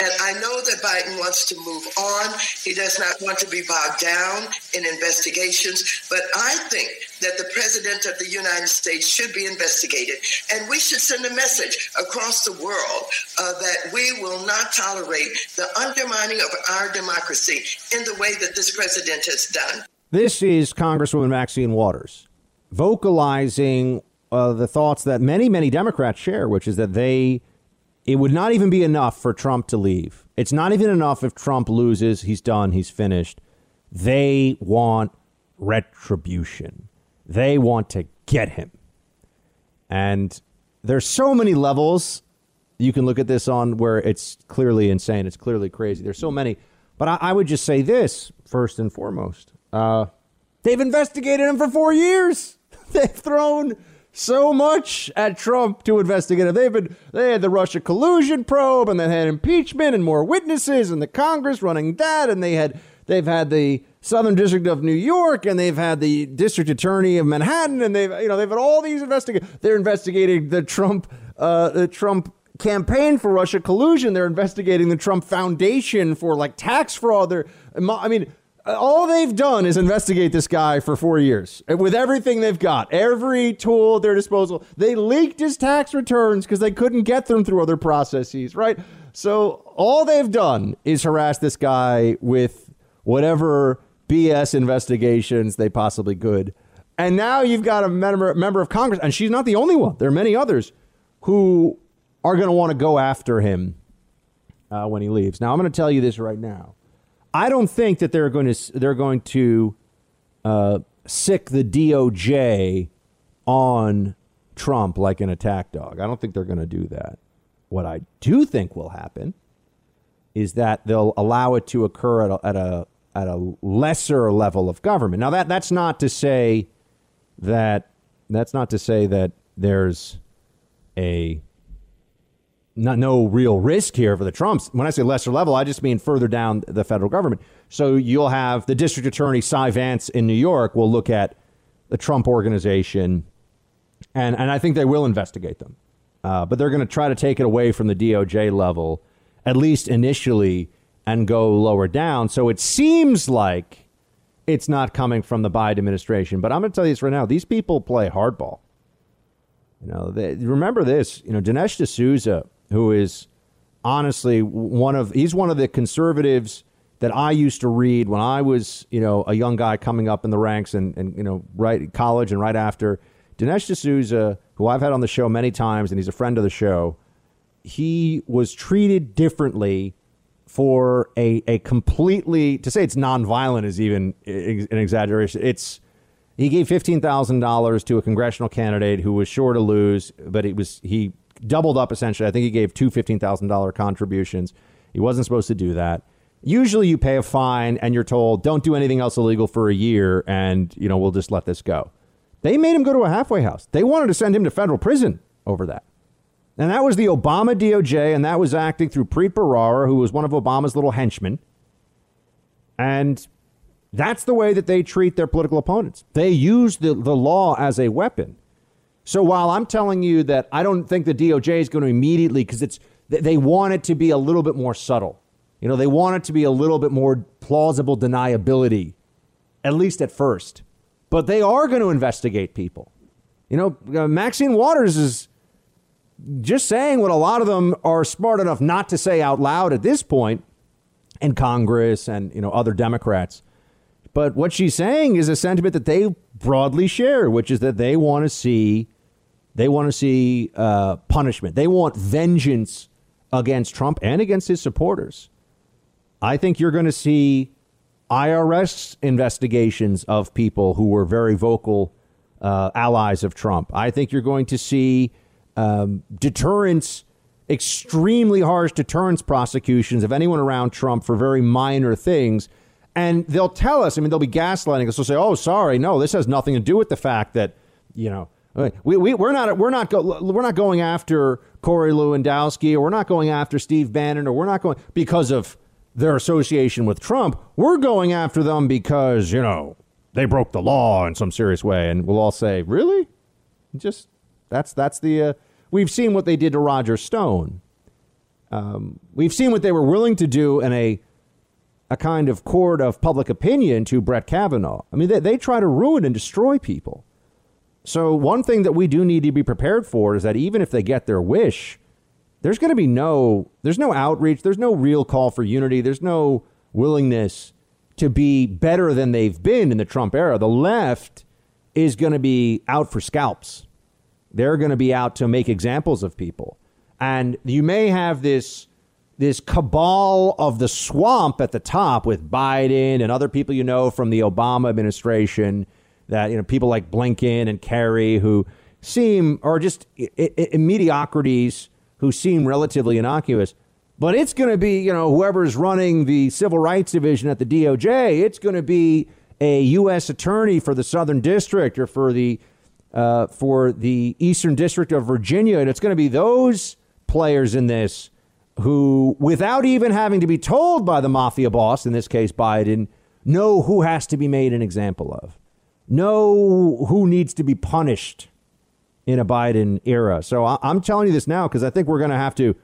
And I know that Biden wants to move on. He does not want to be bogged down in investigations. But I think that the president of the United States should be investigated. And we should send a message across the world uh, that we will not tolerate the undermining of our democracy in the way that this president has done. This is Congresswoman Maxine Waters vocalizing uh, the thoughts that many, many Democrats share, which is that they, it would not even be enough for Trump to leave. It's not even enough if Trump loses, he's done, he's finished. They want retribution. They want to get him. And there's so many levels you can look at this on where it's clearly insane. It's clearly crazy. There's so many. But I, I would just say this first and foremost. Uh, they've investigated him for four years. (laughs) They've thrown so much at Trump to investigate. They've been they had the Russia collusion probe, and they had impeachment and more witnesses, and the Congress running that, and they had they've had the Southern District of New York, and they've had the District Attorney of Manhattan, and they've you know they've had all these investigations. They're investigating the Trump uh, the Trump campaign for Russia collusion. They're investigating the Trump Foundation for like tax fraud. They're I mean all they've done is investigate this guy for four years with everything they've got, every tool at their disposal. They leaked his tax returns because they couldn't get them through other processes, right? So all they've done is harass this guy with whatever BS investigations they possibly could. And now you've got a member, member of Congress, and she's not the only one. There are many others who are going to want to go after him uh, when he leaves. Now, I'm going to tell you this right now. I don't think that they're going to they're going to uh, sick the DOJ on Trump like an attack dog. I don't think they're going to do that. What I do think will happen is that they'll allow it to occur at a, at a at a lesser level of government. Now that that's not to say that that's not to say that there's a not, no real risk here for the Trumps. When I say lesser level, I just mean further down the federal government. So you'll have the district attorney Cy Vance in New York will look at the Trump organization, and and I think they will investigate them, uh, but they're going to try to take it away from the DOJ level, at least initially, and go lower down. So it seems like it's not coming from the Biden administration. But I'm going to tell you this right now: these people play hardball. You know, they, remember this. You know, Dinesh D'Souza who is honestly one of he's one of the conservatives that I used to read when I was, you know, a young guy coming up in the ranks and, and you know, right college and right after. Dinesh D'Souza, who I've had on the show many times, and he's a friend of the show, he was treated differently for a, a completely to say it's nonviolent is even an exaggeration. It's he gave fifteen thousand dollars to a congressional candidate who was sure to lose, but it was he doubled up essentially. I think he gave two $15,000 contributions. He wasn't supposed to do that. Usually you pay a fine and you're told don't do anything else illegal for a year and you know we'll just let this go. They made him go to a halfway house. They wanted to send him to federal prison over that. And that was the Obama DOJ and that was acting through Preet Bharara who was one of Obama's little henchmen. And that's the way that they treat their political opponents. They use the, the law as a weapon. So while I'm telling you that I don't think the DOJ is going to immediately, because it's they want it to be a little bit more subtle. You know, they want it to be a little bit more plausible deniability, at least at first. But they are going to investigate people. You know, uh, Maxine Waters is just saying what a lot of them are smart enough not to say out loud at this point in Congress and, you know, other Democrats. But what she's saying is a sentiment that they broadly share, which is that they want to see they want to see uh, punishment. They want vengeance against Trump and against his supporters. I think you're going to see IRS investigations of people who were very vocal uh, allies of Trump. I think you're going to see um, deterrence, extremely harsh deterrence prosecutions of anyone around Trump for very minor things. And they'll tell us, I mean, they'll be gaslighting us. They'll say, oh, sorry, no, this has nothing to do with the fact that, you know, we, we, we're not we're not go, we're not going after Corey Lewandowski or we're not going after Steve Bannon or we're not going because of their association with Trump. We're going after them because you know they broke the law in some serious way, and we'll all say, really, just that's that's the uh, we've seen what they did to Roger Stone. Um, we've seen what they were willing to do in a a kind of court of public opinion to Brett Kavanaugh. I mean, they, they try to ruin and destroy people. So, one thing that we do need to be prepared for is that even if they get their wish, there's going to be no there's no outreach, there's no real call for unity, there's no willingness to be better than they've been in the Trump era. The left is going to be out for scalps. They're going to be out to make examples of people. And you may have this this cabal of the swamp at the top with Biden and other people you know from the Obama administration that you know people like Blinken and Kerry who seem or just I- I- mediocrities who seem relatively innocuous. But it's going to be you know whoever's running the civil rights division at the DOJ. It's going to be a U.S. attorney for the Southern District or for the uh, for the Eastern District of Virginia, and it's going to be those players in this who, without even having to be told by the mafia boss, in this case Biden, know who has to be made an example of know who needs to be punished in a Biden era. So I, am telling you this now because I think we're going to have to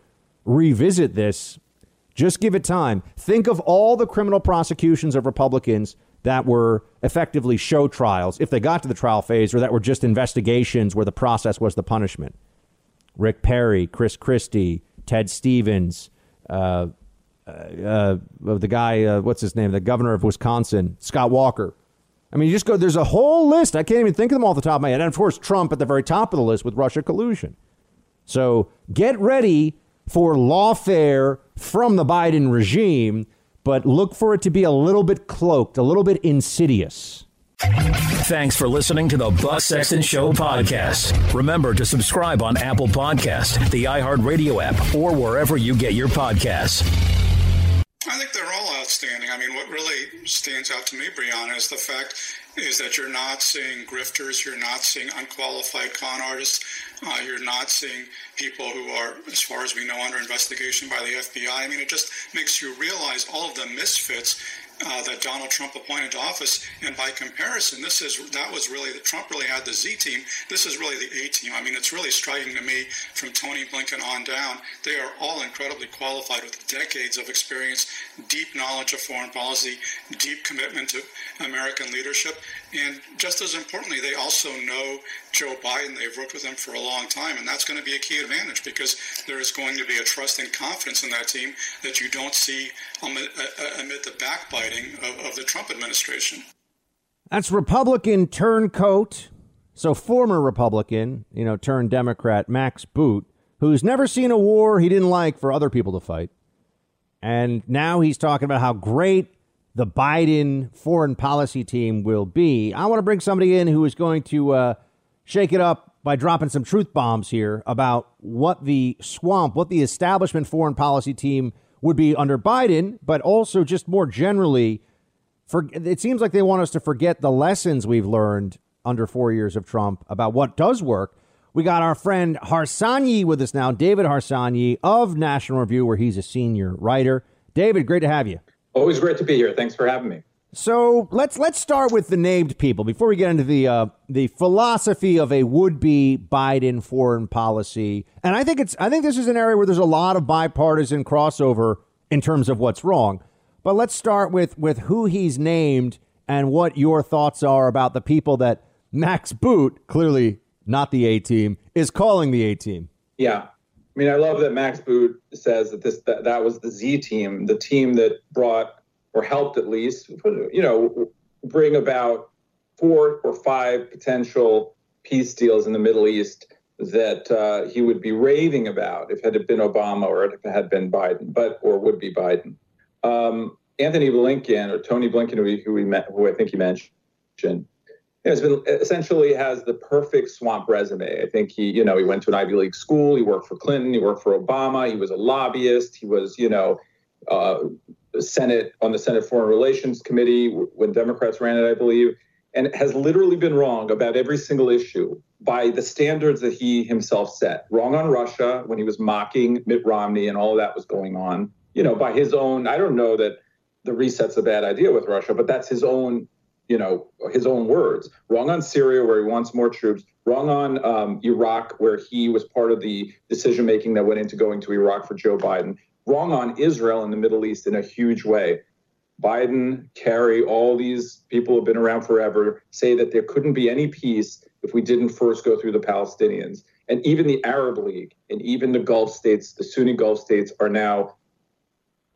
revisit this. Just give it time. Think of all the criminal prosecutions of Republicans that were effectively show trials, if they got to the trial phase, or that were just investigations where the process was the punishment. Rick Perry, Chris Christie, Ted Stevens, uh, uh, uh, the guy, uh, what's his name, the governor of Wisconsin, Scott Walker. I mean, you just go, there's a whole list. I can't even think of them all at the top of my head. And of course, Trump at the very top of the list with Russia collusion. So get ready for lawfare from the Biden regime, but look for it to be a little bit cloaked, a little bit insidious. Thanks for listening to the Buck Sexton Show podcast. Remember to subscribe on Apple Podcast, the iHeartRadio app, or wherever you get your podcasts. I think they're all outstanding. I mean, what really stands out to me, Brianna, is the fact is that you're not seeing grifters, you're not seeing unqualified con artists, uh, you're not seeing people who are, as far as we know, under investigation by the FBI. I mean, it just makes you realize all of the misfits uh, that Donald Trump appointed to office. And by comparison, this is that was really Trump really had the Z team. This is really the A team. I mean, it's really striking to me from Tony Blinken on down. They are all incredibly qualified with decades of experience, deep knowledge of foreign policy, deep commitment to American leadership, and just as importantly, they also know Joe Biden. They've worked with him for a long time, and that's going to be a key advantage because there is going to be a trust and confidence in that team that you don't see amid, amid the backbiting of, of the Trump administration. That's Republican turncoat, so former Republican, you know, turned Democrat Max Boot, who's never seen a war he didn't like for other people to fight. And now he's talking about how great the Biden foreign policy team will be. I want to bring somebody in who is going to uh, shake it up by dropping some truth bombs here about what the swamp, what the establishment foreign policy team would be under Biden, but also just more generally. For, it seems like they want us to forget the lessons we've learned under four years of Trump about what does work. We got our friend Harsanyi with us now, David Harsanyi of National Review, where he's a senior writer. David, great to have you. Always great to be here. Thanks for having me. So let's let's start with the named people before we get into the uh, the philosophy of a would be Biden foreign policy. And I think it's I think this is an area where there's a lot of bipartisan crossover in terms of what's wrong. But let's start with with who he's named and what your thoughts are about the people that Max Boot, clearly not the A team, is calling the A team. Yeah. I mean, I love that Max Boot says that this that, that was the Z team, the team that brought or helped at least, you know, bring about four or five potential peace deals in the Middle East that uh, he would be raving about if it had been Obama or if it had been Biden, but or would be Biden. Um, Antony Blinken or Tony Blinken, who, who we met, who I think you mentioned, has been essentially has the perfect swamp resume. I think he, you know, he went to an Ivy League school. He worked for Clinton. He worked for Obama. He was a lobbyist. He was, you know, uh, Senate on the Senate Foreign Relations Committee when Democrats ran it, I believe, and has literally been wrong about every single issue by the standards that he himself set. Wrong on Russia when he was mocking Mitt Romney and all that was going on. You know, by his own, I don't know that the reset's a bad idea with Russia, but that's his own, you know, his own words. Wrong on Syria where he wants more troops. Wrong on um, Iraq where he was part of the decision making that went into going to Iraq for Joe Biden wrong on Israel and the Middle East in a huge way. Biden, Kerry, all these people have been around forever say that there couldn't be any peace if we didn't first go through the Palestinians. And even the Arab League and even the Gulf states, the Sunni Gulf states, are now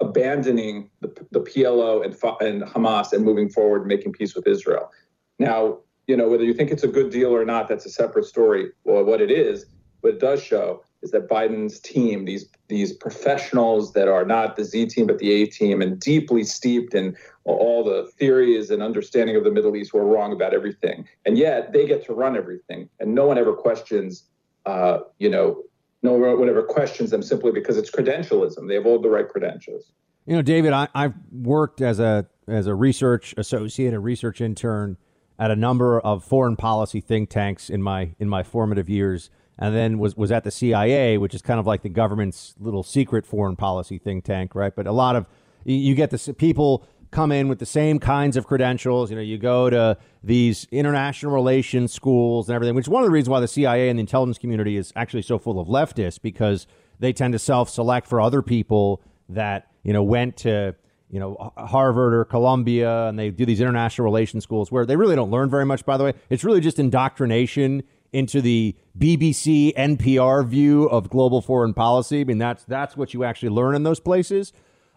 abandoning the, the PLO and, and Hamas and moving forward, making peace with Israel. Now, you know, whether you think it's a good deal or not, that's a separate story. Well, what it is, what it does show is that Biden's team, these these professionals that are not the Z team but the A team, and deeply steeped in all the theories and understanding of the Middle East, were wrong about everything, and yet they get to run everything, and no one ever questions, uh, you know, no one ever questions them simply because it's credentialism. They have all the right credentials. You know, David, I, I've worked as a as a research associate, a research intern at a number of foreign policy think tanks in my in my formative years and then was was at the CIA, which is kind of like the government's little secret foreign policy think tank, right? But a lot of you get the people come in with the same kinds of credentials. You know, you go to these international relations schools and everything, which is one of the reasons why the CIA and the intelligence community is actually so full of leftists because they tend to self-select for other people that you know went to you know Harvard or Columbia, and they do these international relations schools where they really don't learn very much. By the way, it's really just indoctrination into the BBC NPR view of global foreign policy. I mean, that's that's what you actually learn in those places.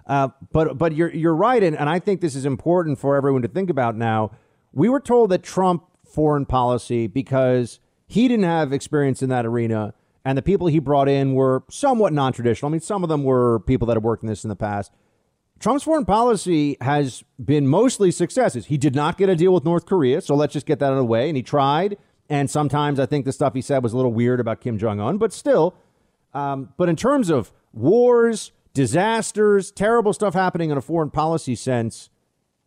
Uh, but but you're you're right, and, and I think this is important for everyone to think about now. We were told that Trump foreign policy because he didn't have experience in that arena, and the people he brought in were somewhat non-traditional. I mean, some of them were people that have worked in this in the past. Trump's foreign policy has been mostly successes. He did not get a deal with North Korea, so let's just get that out of the way. And he tried. And sometimes I think the stuff he said was a little weird about Kim Jong un, but still. Um, but in terms of wars, disasters, terrible stuff happening in a foreign policy sense,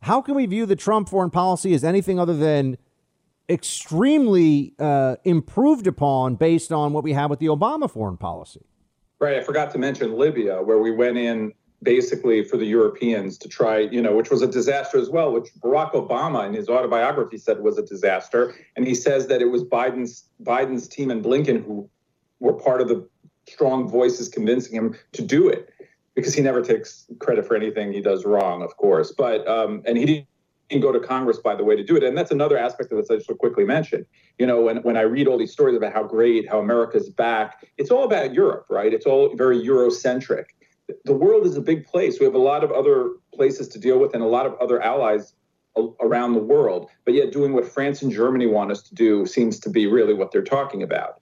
how can we view the Trump foreign policy as anything other than extremely uh, improved upon based on what we have with the Obama foreign policy? Right. I forgot to mention Libya, where we went in basically for the Europeans to try, you know, which was a disaster as well, which Barack Obama in his autobiography said was a disaster. And he says that it was Biden's Biden's team and Blinken who were part of the strong voices convincing him to do it because he never takes credit for anything he does wrong, of course. But um, and he didn't go to Congress, by the way, to do it. And that's another aspect of this I just quickly mention. You know, when, when I read all these stories about how great, how America's back, it's all about Europe, right? It's all very Eurocentric the world is a big place. We have a lot of other places to deal with and a lot of other allies around the world. But yet, doing what France and Germany want us to do seems to be really what they're talking about,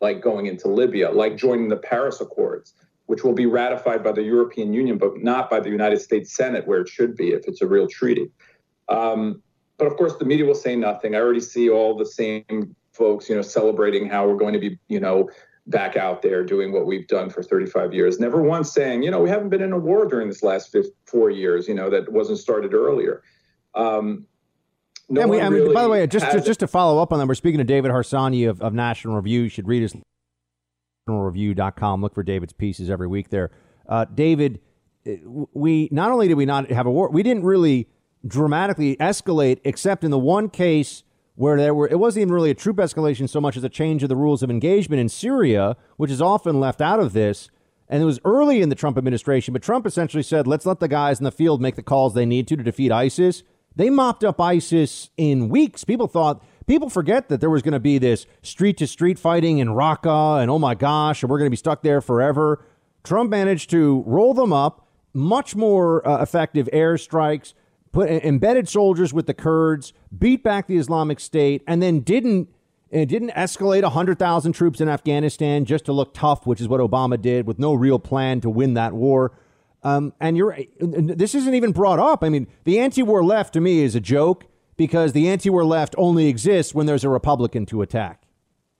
like going into Libya, like joining the Paris Accords, which will be ratified by the European Union, but not by the United States Senate, where it should be if it's a real treaty. Um, but of course, the media will say nothing. I already see all the same folks, you know, celebrating how we're going to be, you know, back out there doing what we've done for 35 years. Never once saying, you know, we haven't been in a war during this last four years, you know, that wasn't started earlier. Um, no yeah, we, I mean, really by the way, just to, just to follow up on that, we're speaking to David Harsanyi of, of National Review. You should read his nationalreview.com. Look for David's pieces every week there. Uh, David, we not only did we not have a war, we didn't really dramatically escalate, except in the one case where there were it wasn't even really a troop escalation so much as a change of the rules of engagement in Syria, which is often left out of this. And it was early in the Trump administration, but Trump essentially said, let's let the guys in the field make the calls they need to to defeat ISIS. They mopped up ISIS in weeks. People thought, people forget that there was going to be this street to street fighting in Raqqa, and oh my gosh, and we're going to be stuck there forever. Trump managed to roll them up, much more uh, effective airstrikes, put embedded soldiers with the Kurds, beat back the Islamic State, and then didn't it didn't escalate 100,000 troops in Afghanistan just to look tough, which is what Obama did, with no real plan to win that war. Um, and you're this isn't even brought up. I mean, the anti-war left to me is a joke because the anti-war left only exists when there's a Republican to attack.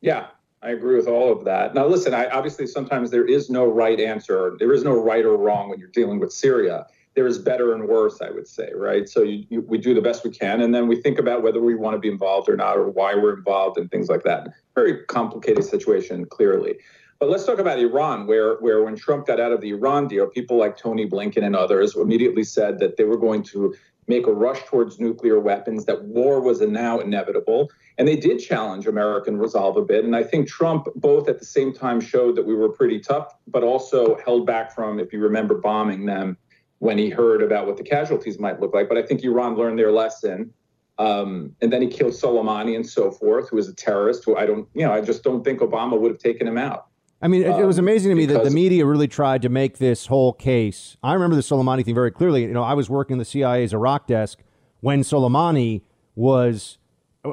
Yeah, I agree with all of that. Now, listen, I, obviously sometimes there is no right answer. There is no right or wrong when you're dealing with Syria there is better and worse, I would say, right? So you, you, we do the best we can, and then we think about whether we want to be involved or not, or why we're involved, and things like that. Very complicated situation, clearly. But let's talk about Iran, where where when Trump got out of the Iran deal, people like Tony Blinken and others immediately said that they were going to make a rush towards nuclear weapons, that war was now inevitable. And they did challenge American resolve a bit. And I think Trump both at the same time showed that we were pretty tough, but also held back from, if you remember, bombing them when he heard about what the casualties might look like. But I think Iran learned their lesson. Um, and then he killed Soleimani and so forth, who was a terrorist. Who I don't, you know, I just don't think Obama would have taken him out. I mean, it, it was um, amazing to me that the media really tried to make this whole case. I remember the Soleimani thing very clearly. You know, I was working the CIA's Iraq desk when Soleimani was,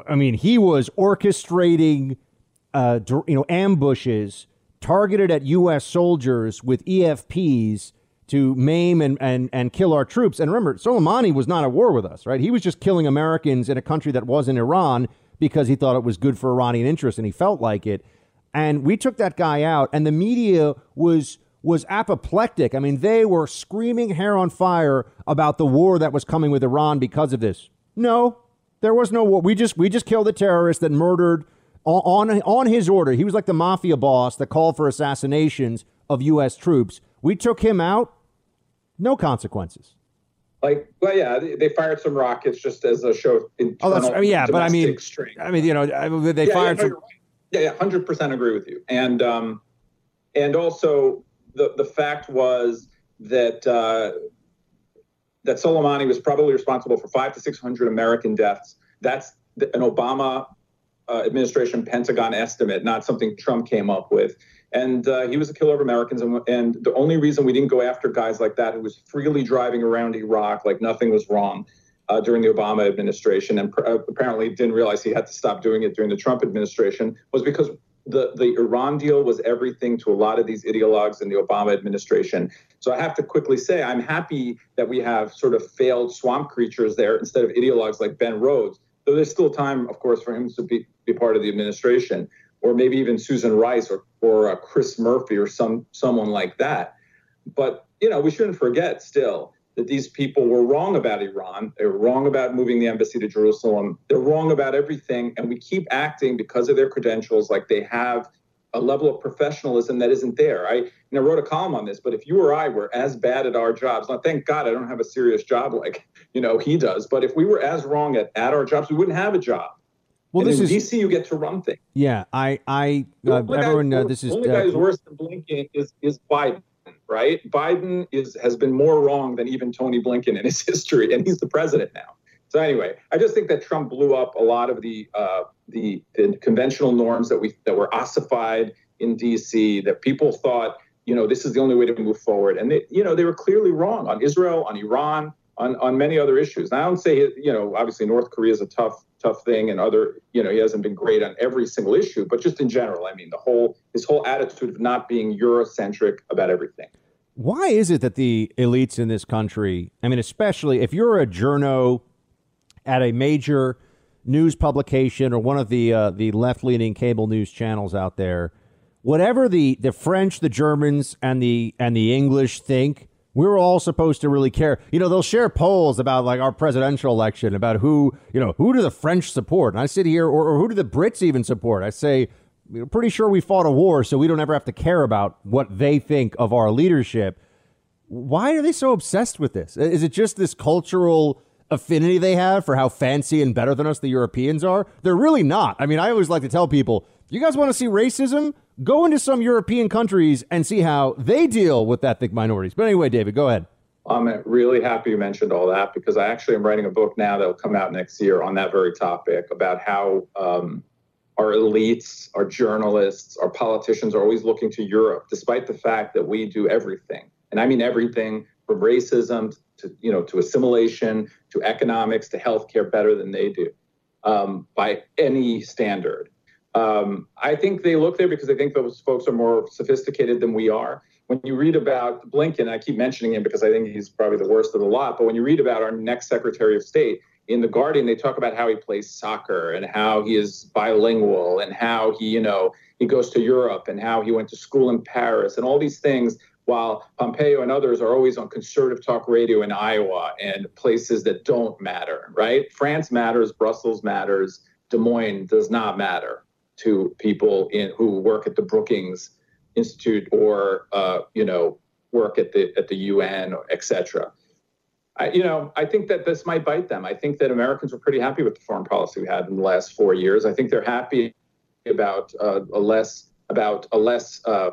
I mean, he was orchestrating, uh, you know, ambushes targeted at U.S. soldiers with EFPs to maim and, and, and kill our troops. And remember, Soleimani was not at war with us, right? He was just killing Americans in a country that wasn't Iran because he thought it was good for Iranian interests and he felt like it. And we took that guy out, and the media was was apoplectic. I mean, they were screaming hair on fire about the war that was coming with Iran because of this. No, there was no war. We just we just killed a terrorist that murdered on on his order. He was like the mafia boss that called for assassinations of U.S. troops. We took him out, no consequences. Like, well, yeah, they, they fired some rockets just as a show. Oh, that's I mean, yeah, but I mean, strength. I mean, you know, they yeah, fired. Yeah, no, right. Yeah, yeah, hundred percent agree with you. And um, and also the the fact was that uh, that Soleimani was probably responsible for five to six hundred American deaths. That's an Obama uh, administration Pentagon estimate, not something Trump came up with and uh, he was a killer of Americans. And, and, the only reason we didn't go after guys like that who was freely driving around Iraq like nothing was wrong uh, during the Obama administration, and pr- uh, apparently didn't realize he had to stop doing it during the Trump administration, was because the, the Iran deal was everything to a lot of these ideologues in the Obama administration. So I have to quickly say I'm happy that we have sort of failed swamp creatures there instead of ideologues like Ben Rhodes. Though there's still time, of course, for him to be, be part of the administration or maybe even Susan Rice or or uh, Chris Murphy or some someone like that. But you know, we shouldn't forget still that these people were wrong about Iran. They were wrong about moving the embassy to Jerusalem. They're wrong about everything, and we keep acting because of their credentials like they have a level of professionalism that isn't there. I, I wrote a column on this, but if you or I were as bad at our jobs, now thank God I don't have a serious job like you know he does, but if we were as wrong at, at our jobs, we wouldn't have a job. Well, and this in is DC. You get to run things. Yeah, I, I, uh, everyone. Guy, uh, this is only uh, guy who's worse than Blinken is is Biden, right? Biden is has been more wrong than even Tony Blinken in his (laughs) history, and he's the president now. So anyway, I just think that Trump blew up a lot of the uh, the, the conventional norms that we that were ossified in DC. That people thought, you know, this is the only way to move forward, and they, you know, they were clearly wrong on Israel, on Iran, on on many other issues. And I don't say, you know, obviously North Korea is a tough tough thing and other you know he hasn't been great on every single issue but just in general i mean the whole his whole attitude of not being eurocentric about everything why is it that the elites in this country i mean especially if you're a journo at a major news publication or one of the uh, the left-leaning cable news channels out there whatever the the french the germans and the and the english think we're all supposed to really care. You know, they'll share polls about like our presidential election, about who, you know, who do the French support? And I sit here, or, or who do the Brits even support? I say, we're pretty sure we fought a war, so we don't ever have to care about what they think of our leadership. Why are they so obsessed with this? Is it just this cultural affinity they have for how fancy and better than us the Europeans are? They're really not. I mean, I always like to tell people, you guys want to see racism? Go into some European countries and see how they deal with ethnic minorities. But anyway, David, go ahead. I'm really happy you mentioned all that because I actually am writing a book now that will come out next year on that very topic about how um, our elites, our journalists, our politicians are always looking to Europe, despite the fact that we do everything. And I mean everything from racism to, you know, to assimilation, to economics, to healthcare better than they do um, by any standard. Um, I think they look there because they think those folks are more sophisticated than we are when you read about Blinken, I keep mentioning him because I think he's probably the worst of the lot, but when you read about our next Secretary of State, in the Guardian, they talk about how he plays soccer and how he is bilingual and how he, you know, he goes to Europe and how he went to school in Paris and all these things. While Pompeo and others are always on conservative talk radio in Iowa and places that don't matter, right? France matters, Brussels matters, Des Moines does not matter to people in, who work at the Brookings institute or uh, you know work at the at the UN etc. I, you know, I think that this might bite them. I think that Americans were pretty happy with the foreign policy we had in the last four years. I think they're happy about uh, a less about a less uh,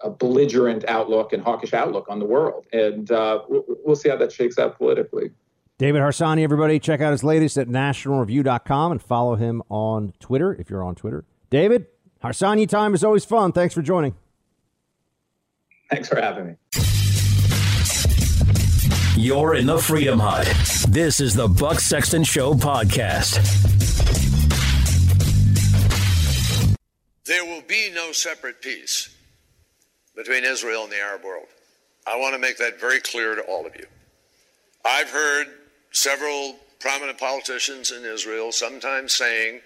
a belligerent outlook and hawkish outlook on the world, and uh, we'll, we'll see how that shakes out politically. David Harsanyi, everybody, check out his latest at nationalreview.com and follow him on Twitter if you're on Twitter. David, Harsanyi time is always fun. Thanks for joining. Thanks for having me. You're in the Freedom Hut. This is the Buck Sexton Show podcast. There will be no separate peace between Israel and the Arab world. I want to make that very clear to all of you. I've heard several prominent politicians in Israel sometimes saying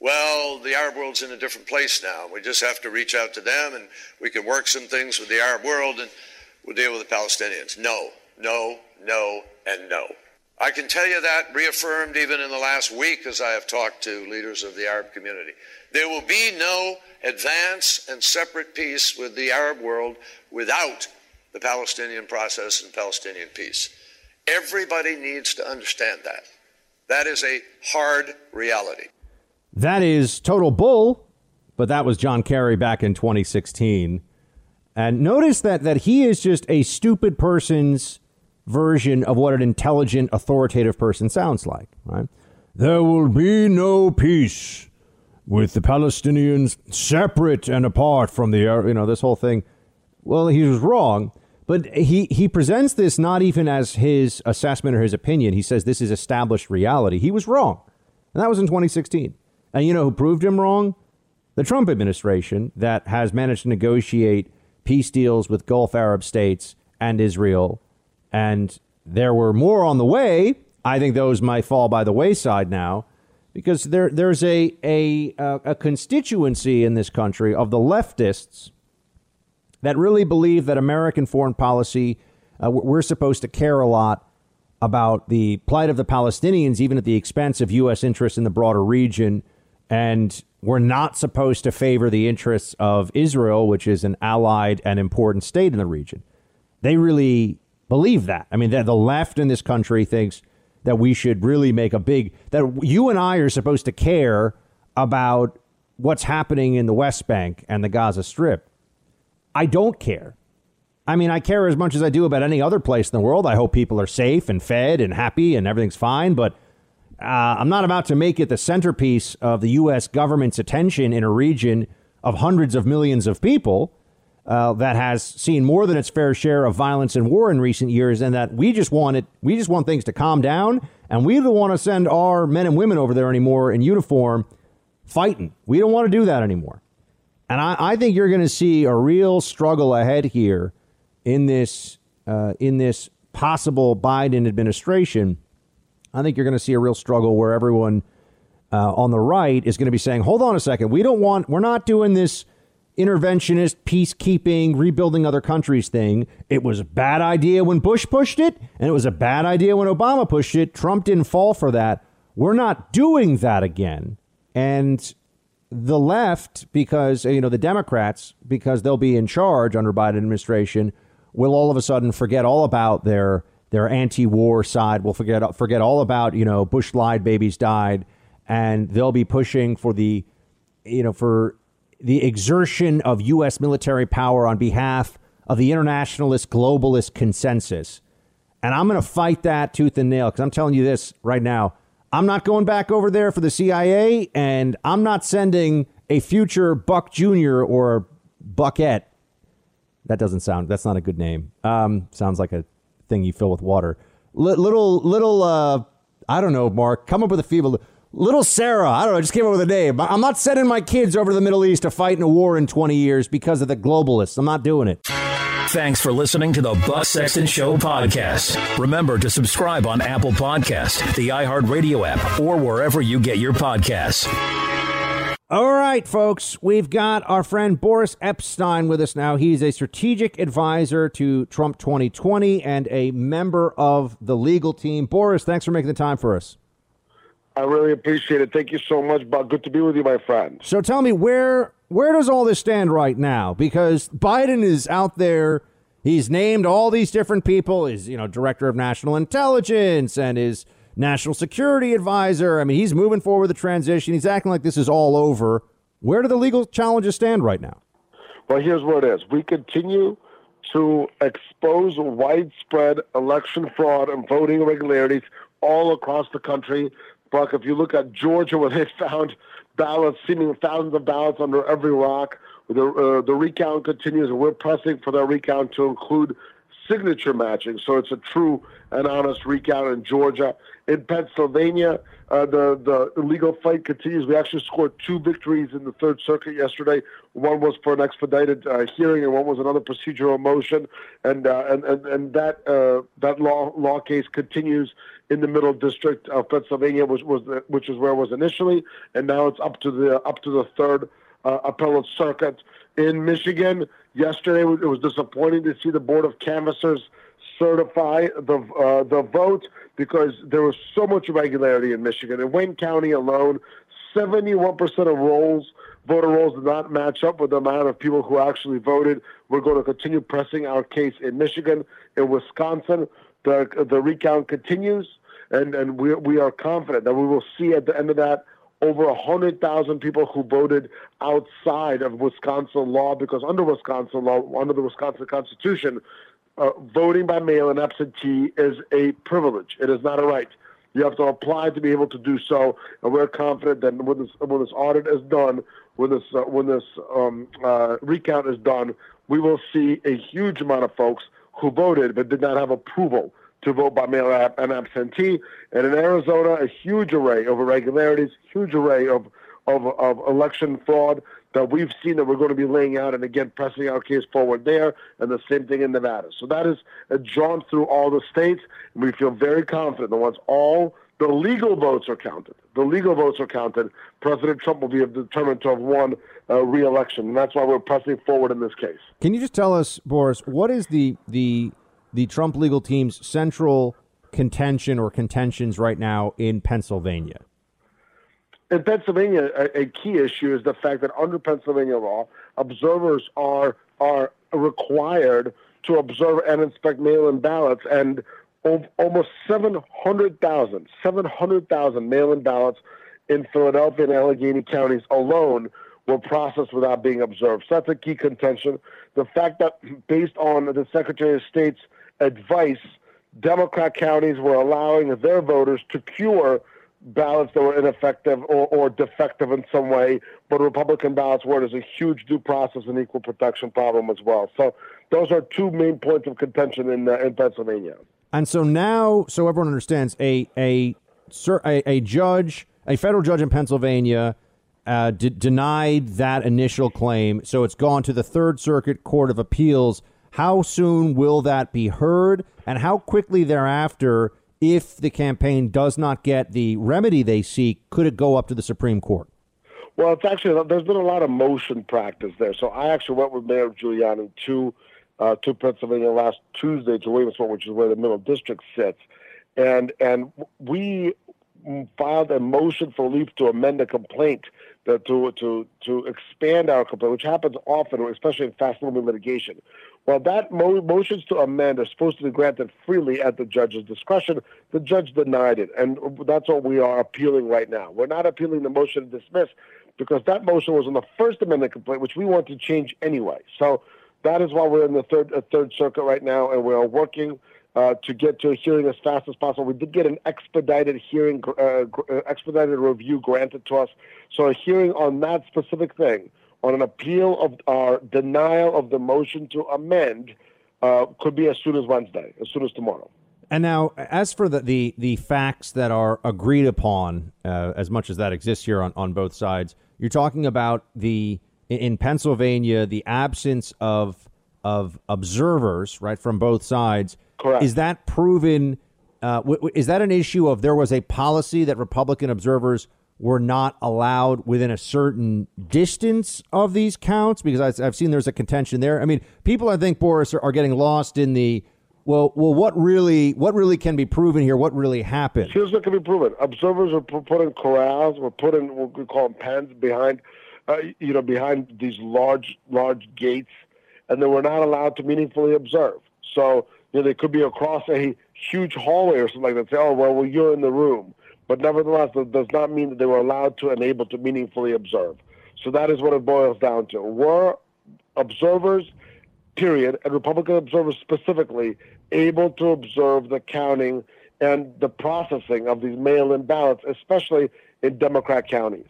well, the Arab world's in a different place now. We just have to reach out to them and we can work some things with the Arab world and we'll deal with the Palestinians. No, no, no, and no. I can tell you that reaffirmed even in the last week as I have talked to leaders of the Arab community. There will be no advance and separate peace with the Arab world without the Palestinian process and Palestinian peace. Everybody needs to understand that. That is a hard reality. That is total bull, but that was John Kerry back in 2016. And notice that that he is just a stupid person's version of what an intelligent, authoritative person sounds like, right? There will be no peace with the Palestinians separate and apart from the, you know, this whole thing. Well, he was wrong, but he, he presents this not even as his assessment or his opinion. He says this is established reality. He was wrong. And that was in 2016. And you know who proved him wrong? The Trump administration that has managed to negotiate peace deals with Gulf Arab states and Israel. And there were more on the way. I think those might fall by the wayside now because there, there's a, a, a constituency in this country of the leftists that really believe that American foreign policy, uh, we're supposed to care a lot about the plight of the Palestinians, even at the expense of U.S. interests in the broader region and we're not supposed to favor the interests of Israel, which is an allied and important state in the region. They really believe that. I mean, the left in this country thinks that we should really make a big, that you and I are supposed to care about what's happening in the West Bank and the Gaza Strip. I don't care. I mean, I care as much as I do about any other place in the world. I hope people are safe and fed and happy and everything's fine, but uh, I'm not about to make it the centerpiece of the U.S. government's attention in a region of hundreds of millions of people uh, that has seen more than its fair share of violence and war in recent years, and that we just want it. We just want things to calm down, and we don't want to send our men and women over there anymore in uniform fighting. We don't want to do that anymore. And I, I think you're going to see a real struggle ahead here in this uh, in this possible Biden administration I think you're going to see a real struggle where everyone uh, on the right is going to be saying, hold on a second, we don't want, we're not doing this interventionist, peacekeeping, rebuilding other countries thing. It was a bad idea when Bush pushed it, and it was a bad idea when Obama pushed it. Trump didn't fall for that. We're not doing that again. And the left, because, you know, the Democrats, because they'll be in charge under Biden administration, will all of a sudden forget all about their their anti-war side. Will forget forget all about you know Bush lied, babies died, and they'll be pushing for the you know for the exertion of U.S. military power on behalf of the internationalist globalist consensus. And I'm going to fight that tooth and nail because I'm telling you this right now. I'm not going back over there for the CIA, and I'm not sending a future Buck Jr. or Buckette. That doesn't sound. That's not a good name. Um, sounds like a thing you fill with water. L- little, little. Uh, I don't know, Mark. Come up with a feeble. Little Sarah. I don't know. I just came up with a name. I'm not sending my kids over to the Middle East to fight in a war in 20 years because of the globalists. I'm not doing it. Thanks for listening to the Buck Sexton Show podcast. Remember to subscribe on Apple Podcast, the iHeartRadio app, or wherever you get your podcasts. All right, folks, we've got our friend Boris Epstein with us now. He's a strategic advisor to Trump 2020 and a member of the legal team. Boris, thanks for making the time for us. I really appreciate it. Thank you so much, Buck. Good to be with you, my friend. So tell me where where does all this stand right now? Because Biden is out there. He's named all these different people. He's you know director of national intelligence and his national security advisor. I mean, he's moving forward with the transition. He's acting like this is all over. Where do the legal challenges stand right now? Well, here's what it is. We continue to expose widespread election fraud and voting irregularities all across the country. Buck, if you look at Georgia, where they (laughs) found ballots, seeming thousands of ballots under every rock, the, uh, the recount continues, and we're pressing for that recount to include signature matching. So it's a true and honest recount in Georgia. In Pennsylvania, uh, the the legal fight continues. We actually scored two victories in the Third Circuit yesterday. One was for an expedited uh, hearing, and one was another procedural motion. And uh, and and, and that uh, that law law case continues in the Middle District of Pennsylvania, which was which is where it was initially, and now it's up to the up to the Third uh, Appellate Circuit in Michigan. Yesterday, it was disappointing to see the Board of Canvassers certify the uh, the vote because there was so much irregularity in Michigan. In Wayne County alone, 71% of rolls, voter rolls, did not match up with the amount of people who actually voted. We're going to continue pressing our case in Michigan. In Wisconsin, the the recount continues, and and we we are confident that we will see at the end of that over 100,000 people who voted outside of Wisconsin law because under Wisconsin law, under the Wisconsin Constitution, uh, voting by mail and absentee is a privilege. It is not a right. You have to apply to be able to do so, and we're confident that when this when this audit is done, when this uh, when this um, uh, recount is done, we will see a huge amount of folks who voted but did not have approval to vote by mail and absentee. And in Arizona, a huge array of irregularities, huge array of, of, of election fraud that we've seen that we're going to be laying out and again pressing our case forward there, and the same thing in Nevada. So that is uh, drawn through all the states, and we feel very confident that once all the legal votes are counted, the legal votes are counted, President Trump will be determined to have won uh, re-election, and that's why we're pressing forward in this case. Can you just tell us, Boris, what is the the the Trump legal team's central contention or contentions right now in Pennsylvania? In Pennsylvania, a, a, key issue is the fact that under Pennsylvania law, observers are are required to observe and inspect mail-in ballots, and almost 700,000 700,000 mail-in ballots in Philadelphia and Allegheny counties alone were processed without being observed. So that's a key contention. The fact that, (clears throat) based on the Secretary of State's advice, Democrat counties were allowing their voters to cure ballots that were ineffective or, or defective in some way, but Republican ballots were there's a huge due process and equal protection problem as well. So those are two main points of contention in uh, in Pennsylvania. And so now, so everyone understands, a a a, a judge, a federal judge in Pennsylvania. Uh, d- denied that initial claim, so it's gone to the Third Circuit Court of Appeals how soon will that be heard? And how quickly thereafter, if the campaign does not get the remedy they seek, could it go up to the Supreme Court? Well, it's actually, there's been a lot of motion practice there. So I actually went with Mayor Giuliani to, uh, to Pennsylvania last Tuesday to Williamsport, which is where the Middle District sits. And, and we filed a motion for relief to amend a complaint that to, to, to expand our complaint, which happens often, especially in fast moving litigation Well, that mo- motions to amend are supposed to be granted freely at the judge's discretion. The judge denied it, and that's what we are appealing right now. We're not appealing the motion to dismiss because that motion was on the First Amendment complaint, which we want to change anyway. So that is why we're in the third uh, third circuit right now, and we are working uh, to get to a hearing as fast as possible. We did get an expedited hearing, uh, uh, expedited review granted to us. So a hearing on that specific thing, on an appeal of our denial of the motion to amend, uh, could be as soon as Wednesday, as soon as tomorrow. And now, as for the the, the facts that are agreed upon, uh, as much as that exists here on, on both sides, you're talking about the in Pennsylvania the absence of of observers, right, from both sides. Correct. Is that proven? Uh, w- w- is that an issue of there was a policy that Republican observers were not allowed within a certain distance of these counts? Because I, I've seen there's a contention there. I mean, people I think Boris are, are getting lost in the well, well, what really, what really can be proven here? What really happened? Here's what can be proven: observers were pu- put in corrals, were put in what we call them pens behind, uh, you know, behind these large, large gates, and they were not allowed to meaningfully observe. So, you know, they could be across a huge hallway or something like that. Say, oh, well, well, you're in the room, but nevertheless, that does not mean that they were allowed to and able to meaningfully observe. So that is what it boils down to: were observers period, and Republican observers specifically, able to observe the counting and the processing of these mail-in ballots, especially in Democrat counties.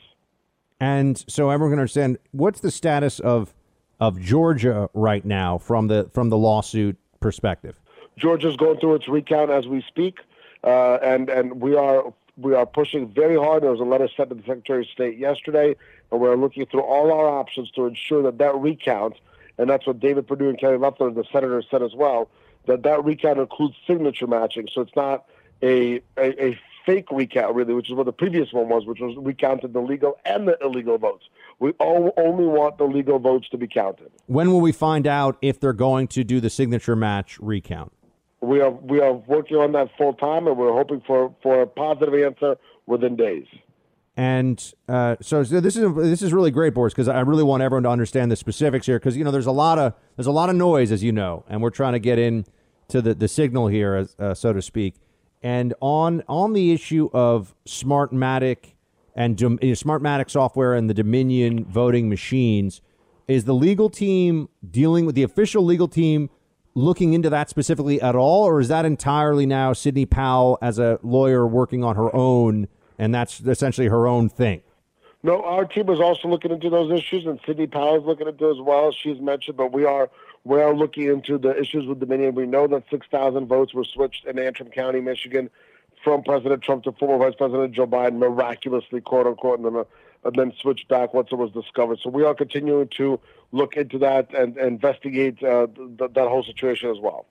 And so everyone can understand what's the status of of Georgia right now from the from the lawsuit perspective. Georgia's going through its recount as we speak, uh, and and we are we are pushing very hard. There was a letter sent to the Secretary of State yesterday, and we're looking through all our options to ensure that that recount and that's what David Perdue and Kelly Loeffler, the senator, said as well, that that recount includes signature matching. So it's not a, a, a fake recount, really, which is what the previous one was, which was recounted the legal and the illegal votes. We all, only want the legal votes to be counted. When will we find out if they're going to do the signature match recount? We are we are working on that full time, and we're hoping for, for a positive answer within days. And uh, so, this is this is really great, Boris, because I really want everyone to understand the specifics here. Because you know, there's a lot of there's a lot of noise, as you know, and we're trying to get in to the, the signal here, as, uh, so to speak. And on on the issue of Smartmatic and Dom- Smartmatic software and the Dominion voting machines, is the legal team dealing with the official legal team looking into that specifically at all, or is that entirely now Sidney Powell as a lawyer working on her own? and that's essentially her own thing. No, our team is also looking into those issues, and Sidney Powell is looking into as well. She's mentioned, but we are we are looking into the issues with Dominion. We know that 6,000 votes were switched in Antrim County, Michigan, from President Trump to former Vice President Joe Biden, miraculously, quote unquote, and then, uh, and then switched back once it was discovered. So we are continuing to look into that and, and investigate uh, th- that whole situation as well.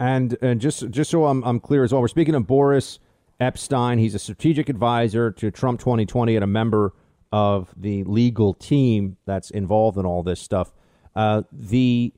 And and just just so I'm I'm clear as well, we're speaking of Boris Epstein. He's a strategic advisor to Trump 2020 and a member of the legal team that's involved in all this stuff. Uh, the,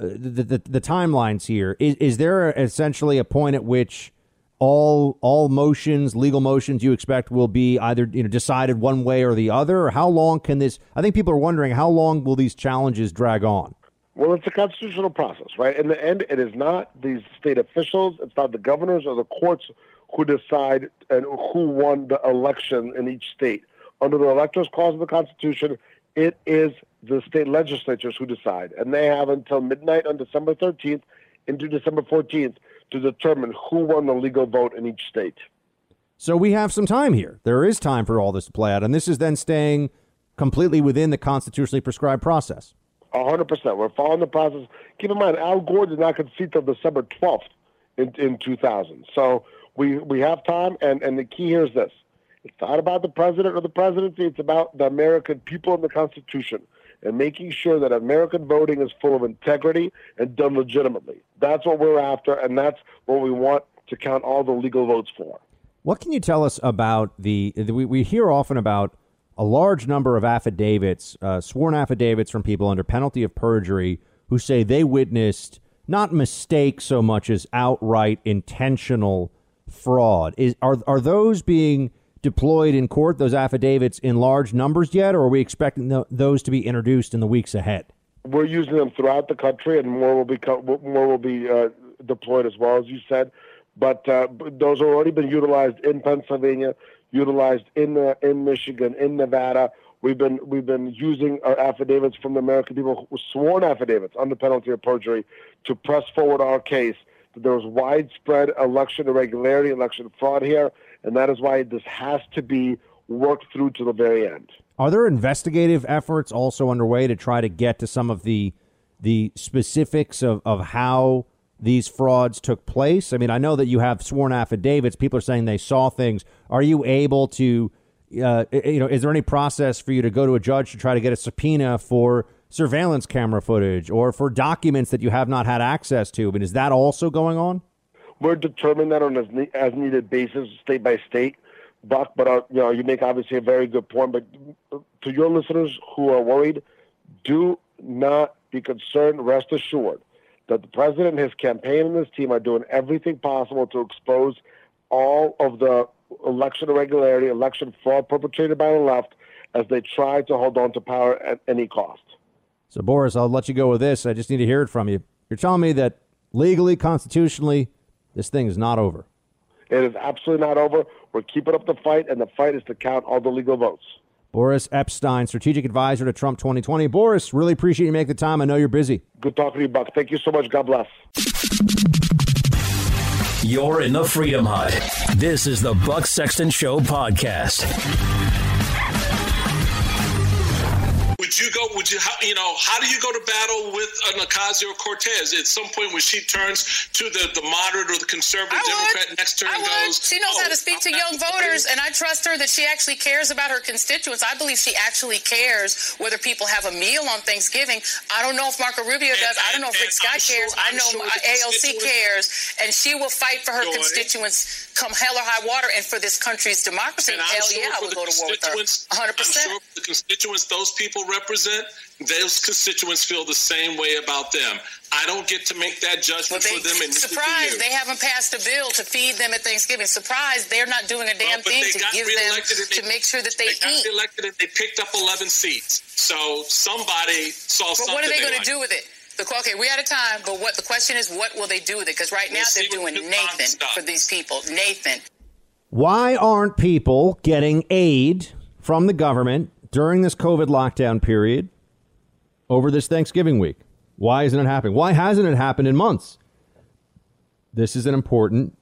uh, the, the the timelines here is is there essentially a point at which all all motions, legal motions you expect will be either you know decided one way or the other, or how long can this? I think people are wondering how long will these challenges drag on. Well, it's a constitutional process, right? In the end, it is not these state officials, it's not the governors or the courts who decide and who won the election in each state. Under the Electors Clause of the Constitution, it is the state legislatures who decide, and they have until midnight on December 13th into December 14th to determine who won the legal vote in each state. So we have some time here. There is time for all this to play out, and this is then staying completely within the constitutionally prescribed process. 100%. We're following the process. Keep in mind, Al Gore did not concede till December 12th in, in 2000. So we we have time, and and the key here is this: it's not about the president or the presidency. It's about the American people and the Constitution, and making sure that American voting is full of integrity and done legitimately. That's what we're after, and that's what we want to count all the legal votes for. What can you tell us about the? We, we hear often about a large number of affidavits, uh, sworn affidavits from people under penalty of perjury, who say they witnessed not mistake so much as outright intentional fraud. Is are are those being deployed in court? Those affidavits in large numbers yet, or are we expecting th- those to be introduced in the weeks ahead? we're using them throughout the country, and more will be more will be uh, deployed as well, as you said. But uh, those have already been utilized in Pennsylvania, utilized in uh, in Michigan, in Nevada. We've been we've been using our affidavits from the American people, sworn affidavits under penalty of perjury, to press forward our case that there was widespread election irregularity, election fraud here, and that is why this has to be worked through to the very end. Are there investigative efforts also underway to try to get to some of the the specifics of, of how these frauds took place? I mean, I know that you have sworn affidavits. People are saying they saw things. Are you able to, uh, you know, is there any process for you to go to a judge to try to get a subpoena for surveillance camera footage or for documents that you have not had access to? I mean, is that also going on? We're determining that on as, as needed basis, state by state. Buck, but uh, you know, you make obviously a very good point. But to your listeners who are worried, do not be concerned. Rest assured that the president his campaign and his team are doing everything possible to expose all of the election irregularity, election fraud perpetrated by the left as they try to hold on to power at any cost. So, Boris, I'll let you go with this. I just need to hear it from you. You're telling me that legally, constitutionally, this thing is not over. It is absolutely not over. We're keeping up the fight, and the fight is to count all the legal votes. Boris Epstein, strategic advisor to Trump 2020. Boris, really appreciate you making the time. I know you're busy. Good talking to you, Buck. Thank you so much. God bless. You're in the Freedom Hut. This is the Buck Sexton Show podcast. Would you go? Would you? How, you know, how do you go to battle with an Ocasio Cortez at some point when she turns to the, the moderate or the conservative Democrat next to her and goes? She knows oh, how to oh, speak to young voters, and I trust her that she actually cares about her constituents. I believe she actually cares whether people have a meal on Thanksgiving. I don't know if Marco Rubio does. I don't know if Rick Scott cares. I know sure AOC cares, and she will fight for her constituents come hell or high water, and for this country's democracy. And hell sure yeah, I would go to war with her. constituents- 100. I'm percent sure the constituents those people represent, those constituents feel the same way about them. I don't get to make that judgment for them. And neither do Surprise! They haven't passed a bill to feed them at Thanksgiving. Surprise! They're not doing a damn Well, thing to give them reelected and to make sure that they, They got eat. elected and they picked up 11 seats. So somebody saw But something. what are they going liked. to do with it? The, okay, we're out of time. But what the question is, what will they do with it? Because right now We'll see they're doing Nathan for these people. Nathan. Why aren't people getting aid from the government during this COVID lockdown period over this Thanksgiving week? Why isn't it happening? Why hasn't it happened in months? This is an important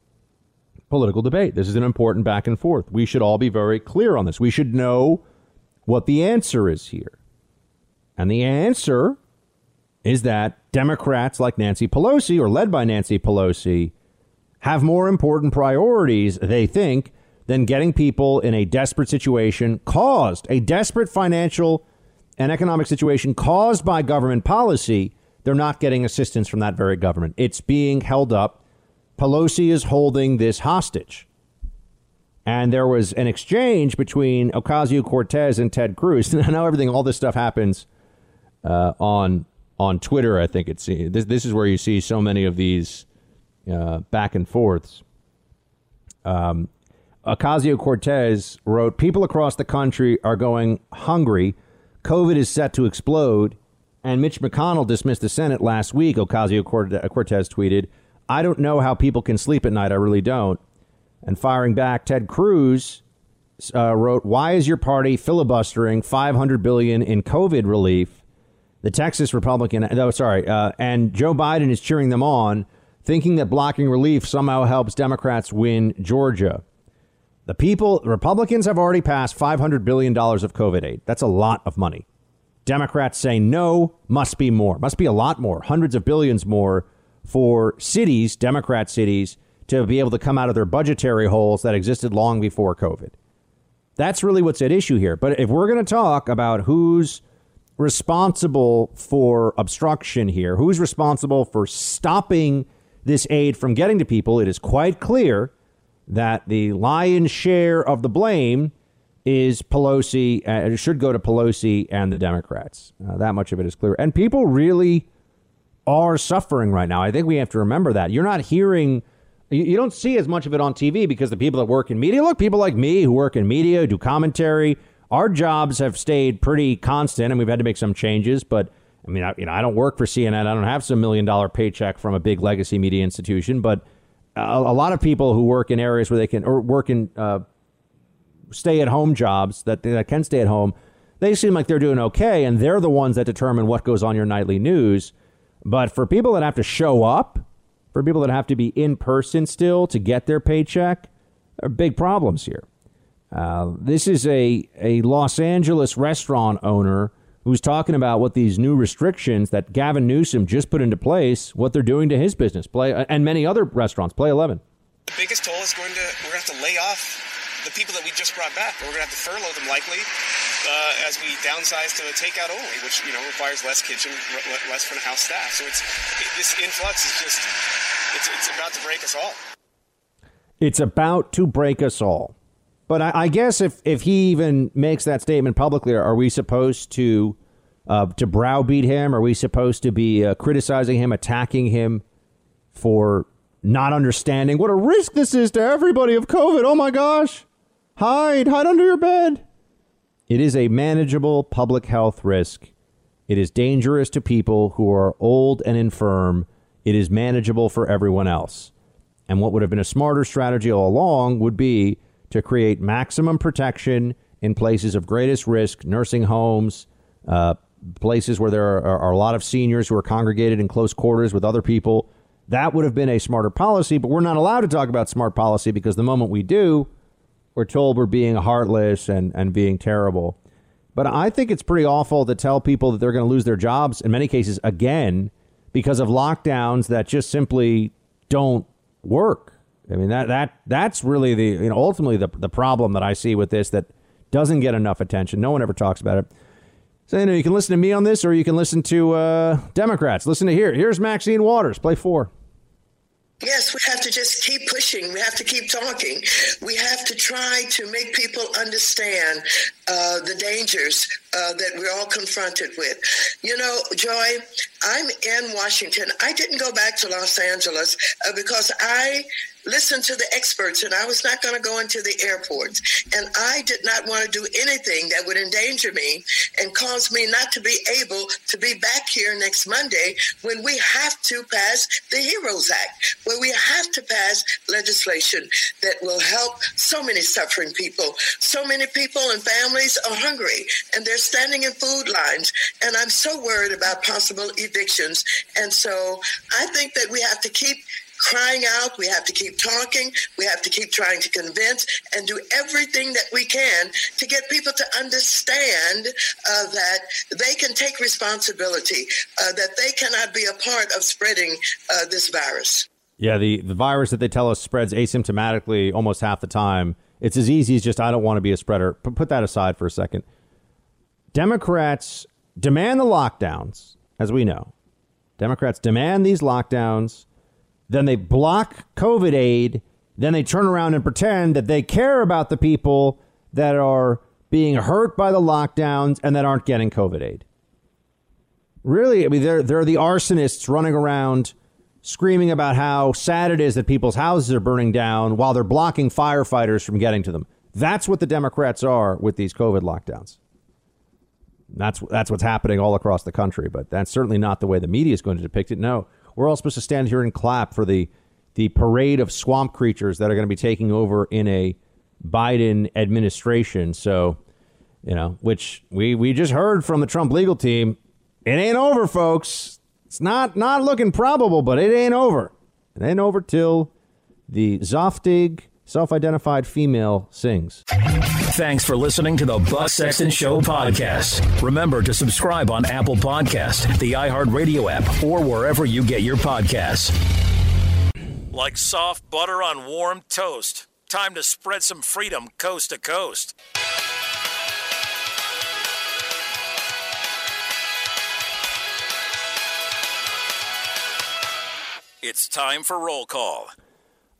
political debate. This is an important back and forth. We should all be very clear on this. We should know what the answer is here. And the answer is that Democrats like Nancy Pelosi, or led by Nancy Pelosi, have more important priorities, they think, than getting people in a desperate situation caused, a desperate financial and economic situation caused by government policy. They're not getting assistance from that very government. It's being held up. Pelosi is holding this hostage. And there was an exchange between Ocasio Cortez and Ted Cruz. (laughs) I know everything, all this stuff happens uh, on on Twitter. I think it's this. This is where you see so many of these uh, back and forths. Um, Ocasio Cortez wrote, People across the country are going hungry. COVID is set to explode. And Mitch McConnell dismissed the Senate last week, Ocasio Cortez tweeted. I don't know how people can sleep at night. I really don't. And firing back, Ted Cruz uh, wrote, Why is your party filibustering 500 billion in COVID relief? The Texas Republican, no, sorry, uh, and Joe Biden is cheering them on, thinking that blocking relief somehow helps Democrats win Georgia. The people, Republicans have already passed $500 billion of COVID aid. That's a lot of money. Democrats say no, must be more, must be a lot more, hundreds of billions more for cities, Democrat cities, to be able to come out of their budgetary holes that existed long before COVID. That's really what's at issue here. But if we're going to talk about who's responsible for obstruction here, who's responsible for stopping this aid from getting to people, it is quite clear that the lion's share of the blame is Pelosi. Uh, it should go to Pelosi and the Democrats. Uh, that much of it is clear. And people really are suffering right now. I think we have to remember that. You're not hearing, you, you don't see as much of it on TV because the people that work in media, look, people like me who work in media, do commentary, our jobs have stayed pretty constant and we've had to make some changes, but I mean, I, you know, I don't work for CNN. I don't have some million dollar paycheck from a big legacy media institution, but a, a lot of people who work in areas where they can or work in uh, stay at home jobs that, that can stay at home, they seem like they're doing okay, and they're the ones that determine what goes on your nightly news. But for people that have to show up, for people that have to be in person still to get their paycheck, there are big problems here. Uh, this is a, a Los Angeles restaurant owner who's talking about what these new restrictions that Gavin Newsom just put into place, what they're doing to his business, play and many other restaurants. Play 11. The biggest toll is going to we're going to have to lay off the people that we just brought back. We're going to have to furlough them likely uh, as we downsize to a takeout only, which you know requires less kitchen, less front of house staff. So it's it, this influx is just it's it's about to break us all. It's about to break us all. But I, I guess if if he even makes that statement publicly, are we supposed to uh, to browbeat him? Are we supposed to be uh, criticizing him, attacking him for not understanding what a risk this is to everybody of COVID? Oh my gosh! Hide, hide under your bed. It is a manageable public health risk. It is dangerous to people who are old and infirm. It is manageable for everyone else. And what would have been a smarter strategy all along would be to create maximum protection in places of greatest risk, nursing homes, uh, places where there are, are, a lot of seniors who are congregated in close quarters with other people. That would have been a smarter policy, but we're not allowed to talk about smart policy because the moment we do, we're told we're being heartless and, and being terrible. But I think it's pretty awful to tell people that they're going to lose their jobs, in many cases, again, because of lockdowns that just simply don't work. I mean that that that's really the you know ultimately the the problem that I see with this that doesn't get enough attention. No one ever talks about it. So you know you can listen to me on this, or you can listen to uh, Democrats. Listen to here. Here's Maxine Waters. Play four. Yes, we have to just keep pushing. We have to keep talking. We have to try to make people understand uh, the dangers uh, that we're all confronted with. You know, Joy, I'm in Washington. I didn't go back to Los Angeles uh, because I listen to the experts, and I was not going to go into the airports. And I did not want to do anything that would endanger me and cause me not to be able to be back here next Monday when we have to pass the HEROES Act, where we have to pass legislation that will help so many suffering people. So many people and families are hungry and they're standing in food lines. And I'm so worried about possible evictions. And so I think that we have to keep crying out. We have to keep talking. We have to keep trying to convince and do everything that we can to get people to understand uh, that they can take responsibility, uh, that they cannot be a part of spreading uh, this virus. Yeah, the, the virus that they tell us spreads asymptomatically almost half the time. It's as easy as just, I don't want to be a spreader. But put that aside for a second. Democrats demand the lockdowns, as we know. Democrats demand these lockdowns then they block COVID aid, then they turn around and pretend that they care about the people that are being hurt by the lockdowns and that aren't getting COVID aid. Really, I mean, they're, they're the arsonists running around screaming about how sad it is that people's houses are burning down while they're blocking firefighters from getting to them. That's what the Democrats are with these COVID lockdowns. That's that's what's happening all across the country, but that's certainly not the way the media is going to depict it. No, we're all supposed to stand here and clap for the the parade of swamp creatures that are going to be taking over in a Biden administration. So, you know, which we we just heard from the Trump legal team, it ain't over, folks. It's not not looking probable, but it ain't over. It ain't over till the Zoftig self-identified female sings. Thanks for listening to the Buck Sexton Show podcast. Remember to subscribe on Apple Podcast, the iHeartRadio app, or wherever you get your podcasts. Like soft butter on warm toast. Time to spread some freedom coast to coast. It's time for roll call.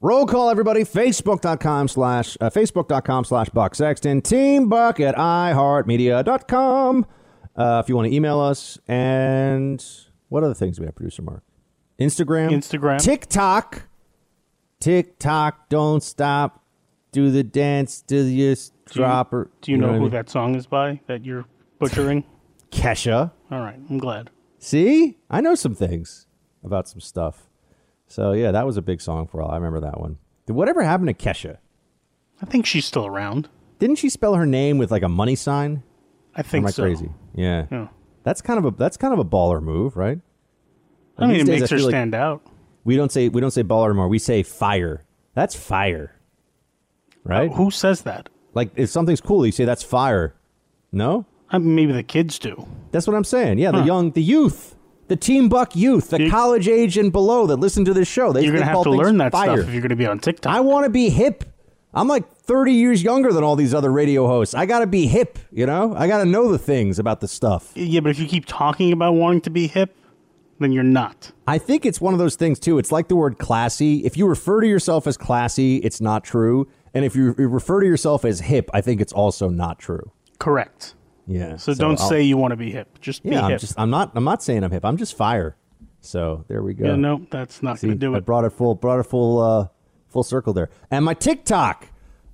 Roll call, everybody. Facebook.com slash, uh, Facebook.com slash Buck Sexton. Team Buck at iHeartMedia.com. Uh, if you want to email us. And what other things do we have, producer Mark? Instagram. Instagram. TikTok. TikTok. Don't stop. Do the dance. Do the drop. Do you, do you, know, know who I mean? that song is by that you're butchering? (laughs) Kesha. All right. I'm glad. See, I know some things about some stuff. So yeah, that was a big song for all. I remember that one. Did whatever happened to Kesha? I think she's still around. Didn't she spell her name with like a money sign? I think Am I so. crazy? Yeah. Yeah. That's kind of a that's kind of a baller move, right? I mean, it days, makes her like stand out. We don't say we don't say baller anymore. We say fire. That's fire. Right? Uh, who says that? Like if something's cool, you say that's fire. No? I mean, maybe the kids do. That's what I'm saying. Yeah, the young, the youth, the Team Buck youth, the college age and below that listen to this show. They You're they gonna have to learn that fire. stuff if you're gonna be on TikTok. I want to be hip. I'm like 30 years younger than all these other radio hosts. I got to be hip, you know? I got to know the things about the stuff. Yeah, but if you keep talking about wanting to be hip, then you're not. I think it's one of those things too. It's like the word classy. If you refer to yourself as classy, it's not true. And if you you refer to yourself as hip, I think it's also not true. Correct. Yeah. So, don't I'll- say you want to be hip. Just be Yeah, I'm hip. just I'm not I'm not saying I'm hip. I'm just fire. So there we go. Yeah, no, that's not See, going to do I it. brought it full brought it full uh full circle there. And my TikTok.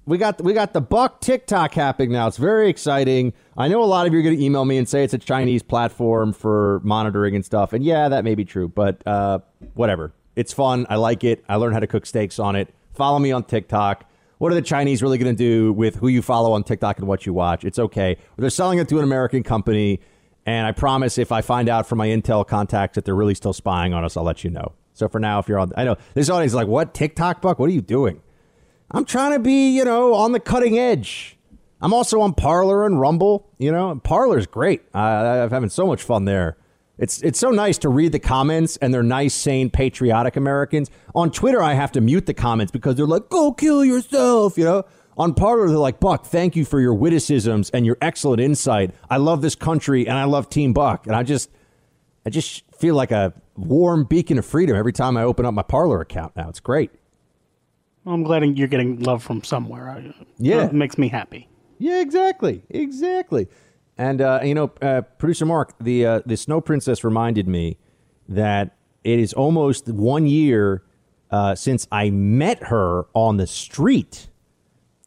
We got we got the Buck TikTok happening now. It's very exciting. I know a lot of you are going to email me and say it's a Chinese platform for monitoring and stuff. And yeah, that may be true, but uh, whatever. It's fun. I like it. I learned how to cook steaks on it. Follow me on TikTok. What are the Chinese really going to do with who you follow on TikTok and what you watch? It's okay. They're selling it to an American company, and I promise if I find out from my intel contacts that they're really still spying on us, I'll let you know. So for now, if you're on, I know this audience is like, what TikTok, Buck? What are you doing? I'm trying to be, you know, on the cutting edge. I'm also on Parler and Rumble. You know, Parler's great. I, I'm having so much fun there. It's it's so nice to read the comments, and they're nice, sane, patriotic Americans. On Twitter, I have to mute the comments because they're like, "Go kill yourself," you know. On Parler, they're like, "Buck, thank you for your witticisms and your excellent insight. I love this country, and I love Team Buck." And I just, I just feel like a warm beacon of freedom every time I open up my Parler account. Now it's great. I'm glad you're getting love from somewhere. Yeah. It makes me happy. Yeah, exactly, exactly. And uh, you know, uh, producer Mark, the uh, the Snow Princess reminded me that it is almost one year uh, since I met her on the street,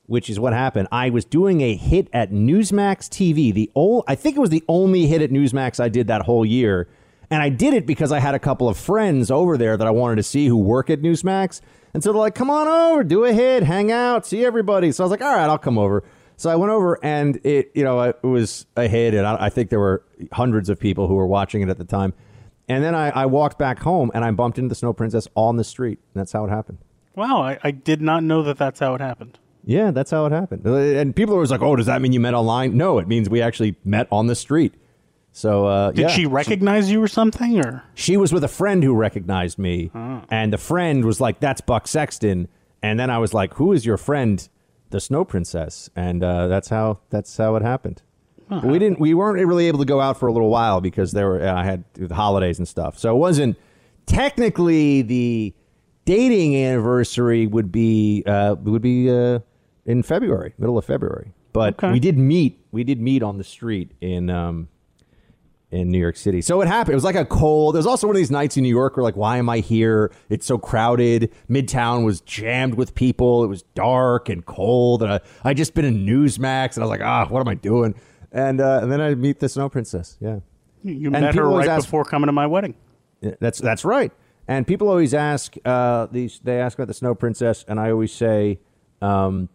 which is what happened. I was doing a hit at Newsmax TV. The ol- I think it was the only hit at Newsmax I did that whole year, and I did it because I had a couple of friends over there that I wanted to see who work at Newsmax, and so they're like, "Come on over, do a hit, hang out, see everybody." So I was like, "All right, I'll come over." So I went over, and it, you know, it was a hit, and I, I think there were hundreds of people who were watching it at the time. And then I, I walked back home, and I bumped into the Snow Princess on the street. And that's how it happened. Wow, I, I did not know that that's how it happened. Yeah, that's how it happened. And people are always like, "Oh, does that mean you met online?" No, it means we actually met on the street. So uh, Did yeah. she recognize you or something? Or She was with a friend who recognized me, Oh. and the friend was like, "That's Buck Sexton." And then I was like, "Who is your friend, the Snow Princess?" And uh, that's how that's how it happened. But we didn't. We weren't really able to go out for a little while because there were. I had the holidays and stuff, so it wasn't technically the dating anniversary would be uh, would be uh, in February, middle of February. But we did meet. We did meet on the street in um, in New York City. So it happened. It was like a cold. There was also one of these nights in New York where like, why am I here? It's so crowded. Midtown was jammed with people. It was dark and cold. And I I just been in Newsmax and I was like, ah, what am I doing? And uh, and then I meet the Snow Princess. Yeah. you And met her right ask- before coming to my wedding. That's that's right. And people always ask uh, these. They ask about the Snow Princess, and I always say um,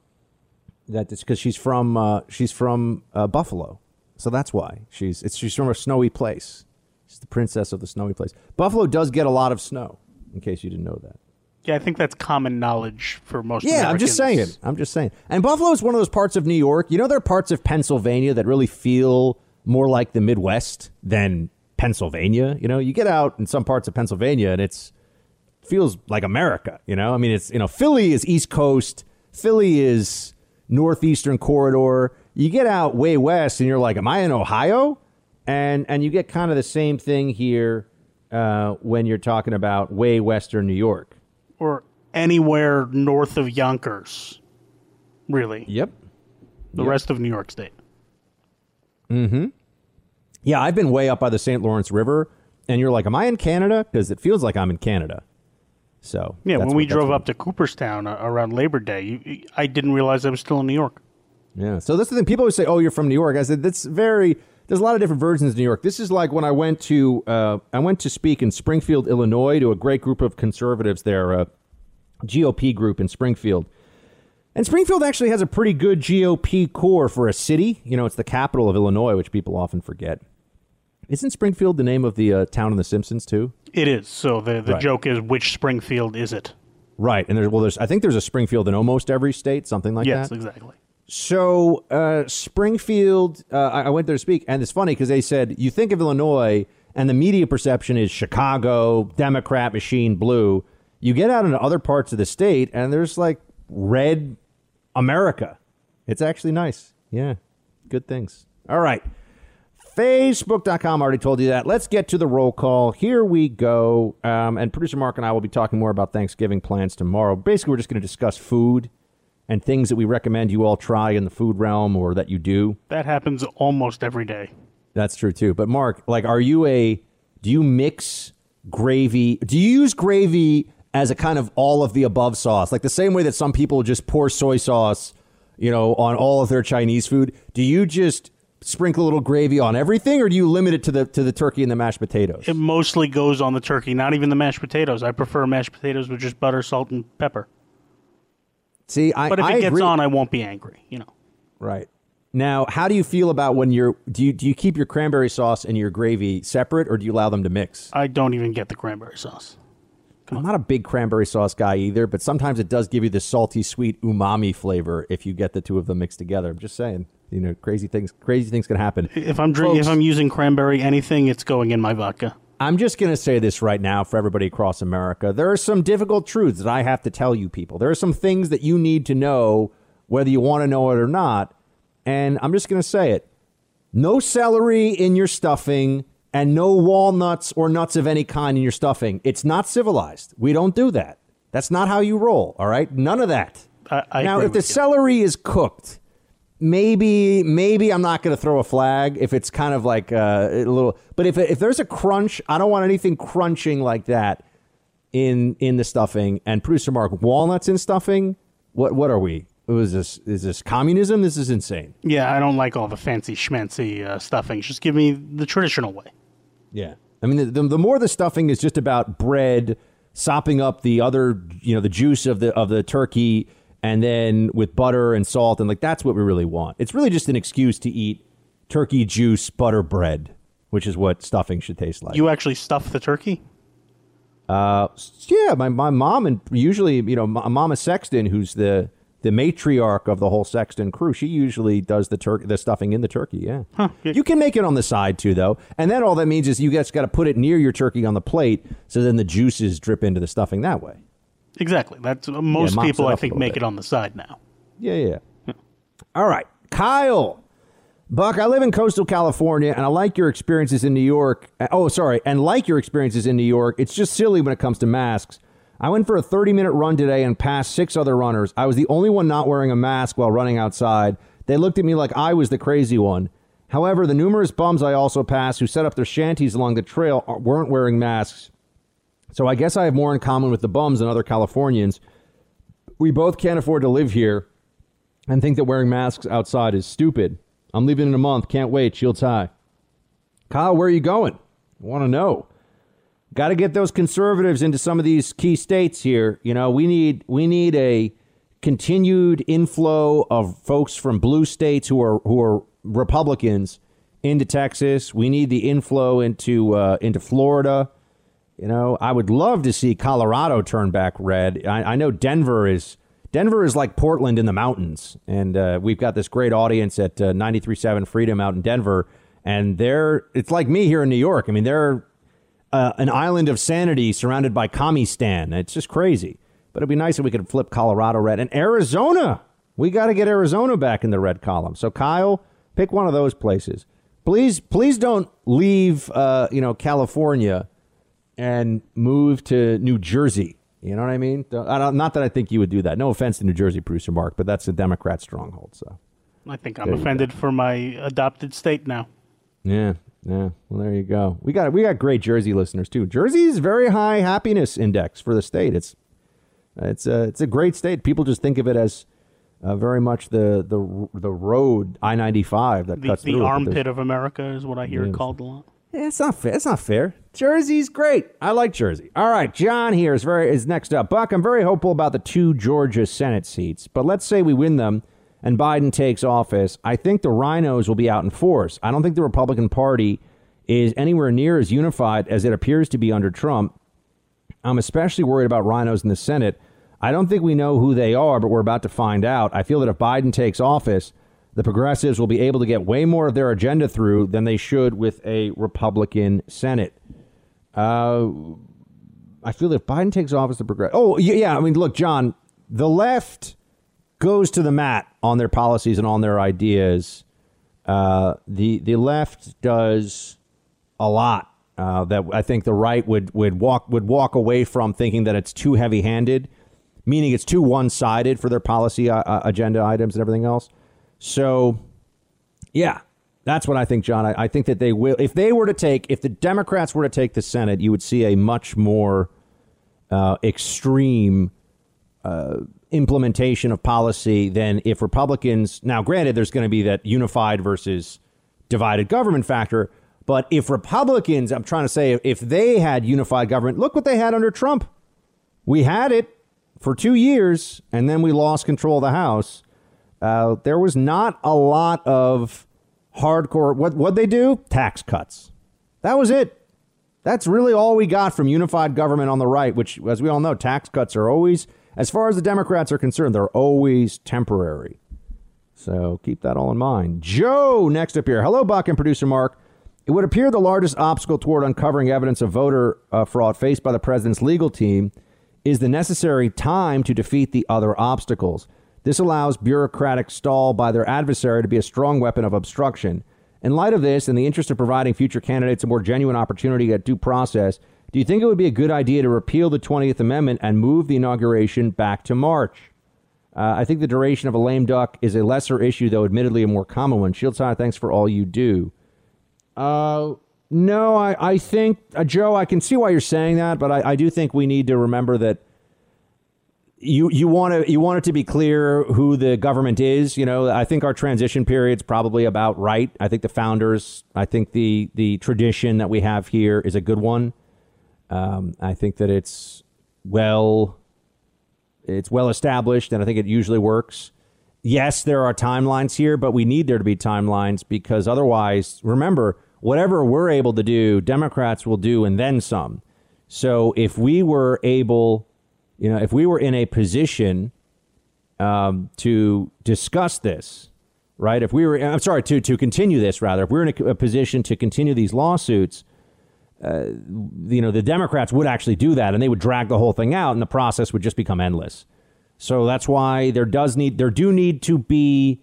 that it's because she's from uh, she's from uh, Buffalo, so that's why she's it's she's from a snowy place. She's the princess of the snowy place. Buffalo does get a lot of snow, in case you didn't know that. Yeah, I think that's common knowledge for most. Yeah, I'm just saying. I'm just saying. And Buffalo is one of those parts of New York. You know, there are parts of Pennsylvania that really feel more like the Midwest than Pennsylvania. You know, you get out in some parts of Pennsylvania and it's feels like America. You know, I mean, it's you know, Philly is East Coast. Philly is northeastern corridor. You get out way west and you're like, am I in Ohio? And and you get kind of the same thing here uh, when you're talking about way western New York. or anywhere north of Yonkers. Really? Yep. The Yep. rest of New York State. Mm-hmm. Yeah, I've been way up by the St. Lawrence River, and you're like, "Am I in Canada?" Because it feels like I'm in Canada. So Yeah, when we what- drove up to Cooperstown uh, around Labor Day, you, I didn't realize I was still in New York. Yeah. So that's the thing. People always say, "Oh, you're from New York." I said, "That's very. there's a lot of different versions of New York. This is like when I went to uh, I went to speak in Springfield, Illinois, to a great group of conservatives there, a GOP group in Springfield. And Springfield actually has a pretty good GOP core for a city. You know, it's the capital of Illinois, which people often forget. Isn't Springfield the name of the uh, town in The Simpsons too? It is. So the the Right. joke is, which Springfield is it? Right, and there's well, there's I think there's a Springfield in almost every state, something like yes, that. Yes, exactly. So uh, Springfield, uh, I went there to speak, and it's funny because they said you think of Illinois, and the media perception is Chicago, Democrat machine, blue. You get out into other parts of the state, and there's like red America. It's actually nice. Yeah, good things. All right. Facebook.com already told you that. Let's get to the roll call. Here we go. Um, and producer Mark and I will be talking more about Thanksgiving plans tomorrow. Basically, we're just going to discuss food and things that we recommend you all try in the food realm or that you do. That happens almost every day. That's true too. But Mark, like, are you a? Do you mix gravy? Do you use gravy as a kind of all of the above sauce, like the same way that some people just pour soy sauce, you know, on all of their Chinese food? Do you just sprinkle a little gravy on everything, or do you limit it to the to the turkey and the mashed potatoes? It mostly goes on the turkey, not even the mashed potatoes. I prefer mashed potatoes with just butter, salt, and pepper. See, I but if I it gets agree. on, I won't be angry. You know. Right. Now, how do you feel about when you're do you do you keep your cranberry sauce and your gravy separate or do you allow them to mix? I don't even get the cranberry sauce. I'm not a big cranberry sauce guy either, but sometimes it does give you the salty, sweet umami flavor if you get the two of them mixed together. I'm just saying, you know, crazy things crazy things can happen. If I'm drinking, if I'm using cranberry anything, it's going in my vodka. I'm just going to say this right now for everybody across America. There are some difficult truths that I have to tell you people. There are some things that you need to know whether you want to know it or not. And I'm just going to say it. No celery in your stuffing and no walnuts or nuts of any kind in your stuffing. It's not civilized. We don't do that. That's not how you roll, all right? None of that. I, I now, if the you. celery is cooked, maybe maybe I'm not going to throw a flag if it's kind of like uh, a little. But if if there's a crunch, I don't want anything crunching like that in in the stuffing. And producer Mark, walnuts in stuffing. What what are we? Was this is this communism? This is insane. Yeah, I don't like all the fancy schmancy uh, stuffings. Just give me the traditional way. Yeah. I mean, the, the, the more the stuffing is just about bread, sopping up the other, you know, the juice of the of the turkey, and then with butter and salt, and like that's what we really want. It's really just an excuse to eat turkey juice butter bread, which is what stuffing should taste like. You actually stuff the turkey? Uh, yeah, my, my mom and usually, you know, Ma- Mama Sexton, who's the the matriarch of the whole Sexton crew, she usually does the turkey, the stuffing in the turkey. Yeah, you can make it on the side too, though, and then all that means is you just got to put it near your turkey on the plate, so then the juices drip into the stuffing that way. Exactly. That's uh, most mops people I think make bit. it on the side now. Yeah, yeah. yeah. All right, Kyle. Buck, I live in coastal California and I like your experiences in New York. Uh, Oh, sorry. And like your experiences in New York, it's just silly when it comes to masks. I went for a 30 minute run today and passed six other runners. I was the only one not wearing a mask while running outside. They looked at me like I was the crazy one. However, the numerous bums I also passed who set up their shanties along the trail weren't wearing masks. So I guess I have more in common with the bums than other Californians. We both can't afford to live here and think that wearing masks outside is stupid. I'm leaving in a month. Can't wait. Shields high. Kyle, where are you going? I want to know. Got to get those conservatives into some of these key states here. You know, we need we need a continued inflow of folks from blue states who are who are Republicans into Texas. We need the inflow into uh, into Florida. You know, I would love to see Colorado turn back red. I, I know Denver is Denver is like Portland in the mountains, and uh, we've got this great audience at uh, 93.7 Freedom out in Denver, and they're it's like me here in New York. I mean, they're uh, an island of sanity surrounded by Commie-stan. It's just crazy. But it'd be nice if we could flip Colorado red and Arizona. We got to get Arizona back in the red column. So Kyle, pick one of those places. Please, please don't leave. Uh, you know, California and move to New Jersey. You know what I mean? I don't, not that I think you would do that. No offense to New Jersey, producer Mark, but that's a Democrat stronghold. So I think I'm There offended for my adopted state now. yeah, yeah. Well, there you go. We got we got great Jersey listeners too. Jersey's very high happiness index for the state. It's it's a it's a great state. People just think of it as uh, very much the the the road I ninety five that The, cuts the through armpit of America is what I hear it called a lot. Yeah, it's not fair. It's not fair. Jersey's great. I like Jersey. All right, John here is very is next up. Buck, I'm very hopeful about the two Georgia Senate seats, but let's say we win them and Biden takes office. I think the RINOs will be out in force. I don't think the Republican Party is anywhere near as unified as it appears to be under Trump. I'm especially worried about RINOs in the Senate. I don't think we know who they are, but we're about to find out. I feel that if Biden takes office, the progressives will be able to get way more of their agenda through than they should with a Republican Senate. Uh, I feel that if Biden takes office, the progress. Oh, yeah. I mean, look, John, the left goes to the mat on their policies and on their ideas. Uh, the the left does a lot uh, that I think the right would would walk would walk away from thinking that it's too heavy handed, meaning it's too one sided for their policy uh, uh, agenda items and everything else. So, yeah, that's what I think, John. I, I think that they will if they were to take if the Democrats were to take the Senate, you would see a much more uh, extreme uh, implementation of policy than if Republicans. Now, granted, there's going to be that unified versus divided government factor. But if Republicans, I'm trying to say, if they had unified government, look what they had under Trump. We had it for two years, and then we lost control of the House. Uh, there was not a lot of hardcore. What what they do? Tax cuts. That was it. That's really all we got from unified government on the right, which, as we all know, tax cuts are always, as far as the Democrats are concerned, they're always temporary. So keep that all in mind. Joe, next up here. Hello, Buck and producer Mark. It would appear the largest obstacle toward uncovering evidence of voter uh, fraud faced by the president's legal team is the necessary time to defeat the other obstacles. This allows bureaucratic stall by their adversary to be a strong weapon of obstruction. In light of this, in the interest of providing future candidates a more genuine opportunity at due process, do you think it would be a good idea to repeal the 20th Amendment and move the inauguration back to March? Uh, I think the duration of a lame duck is a lesser issue, though admittedly a more common one. Shieldside, thanks for all you do. Uh, no, I, I think, uh, Joe, I can see why you're saying that, but I, I do think we need to remember that you you want to you want it to be clear who the government is. You know, I think our transition period's probably about right. I think the founders, I think the the tradition that we have here is a good one. Um, I think that it's well it's well established, and I think it usually works. Yes, there are timelines here, but we need there to be timelines because otherwise, remember, whatever we're able to do, Democrats will do and then some. So if we were able, you know, if we were in a position um, to discuss this, right? If we were, I'm sorry, to to continue this rather, if we we're in a, a position to continue these lawsuits, uh, you know, the Democrats would actually do that, and they would drag the whole thing out, and the process would just become endless. So that's why there does need there do need to be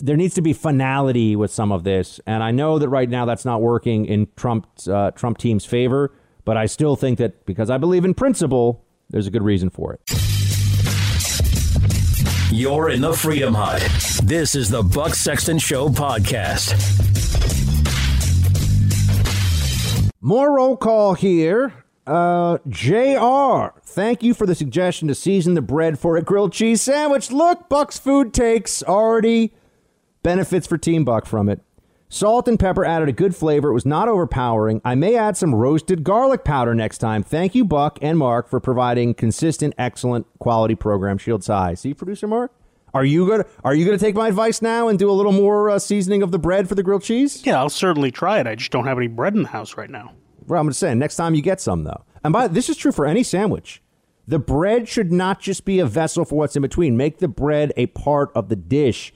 there needs to be finality with some of this, and I know that right now that's not working in Trump's uh, Trump team's favor, but I still think that because I believe in principle, there's a good reason for it. You're in the Freedom Hut. This is the Buck Sexton Show podcast. More roll call here. Uh, JR, thank you for the suggestion to season the bread for a grilled cheese sandwich. Look, Buck's food takes already benefits for Team Buck from it. Salt and pepper added a good flavor. It was not overpowering. I may add some roasted garlic powder next time. Thank you, Buck and Mark, for providing consistent, excellent quality program. Shields high. See, producer Mark, are you gonna are you gonna take my advice now and do a little more uh, seasoning of the bread for the grilled cheese? Yeah, I'll certainly try it. I just don't have any bread in the house right now. Well, I'm just saying, next time you get some, though. And by this is true for any sandwich. The bread should not just be a vessel for what's in between. Make the bread a part of the dish.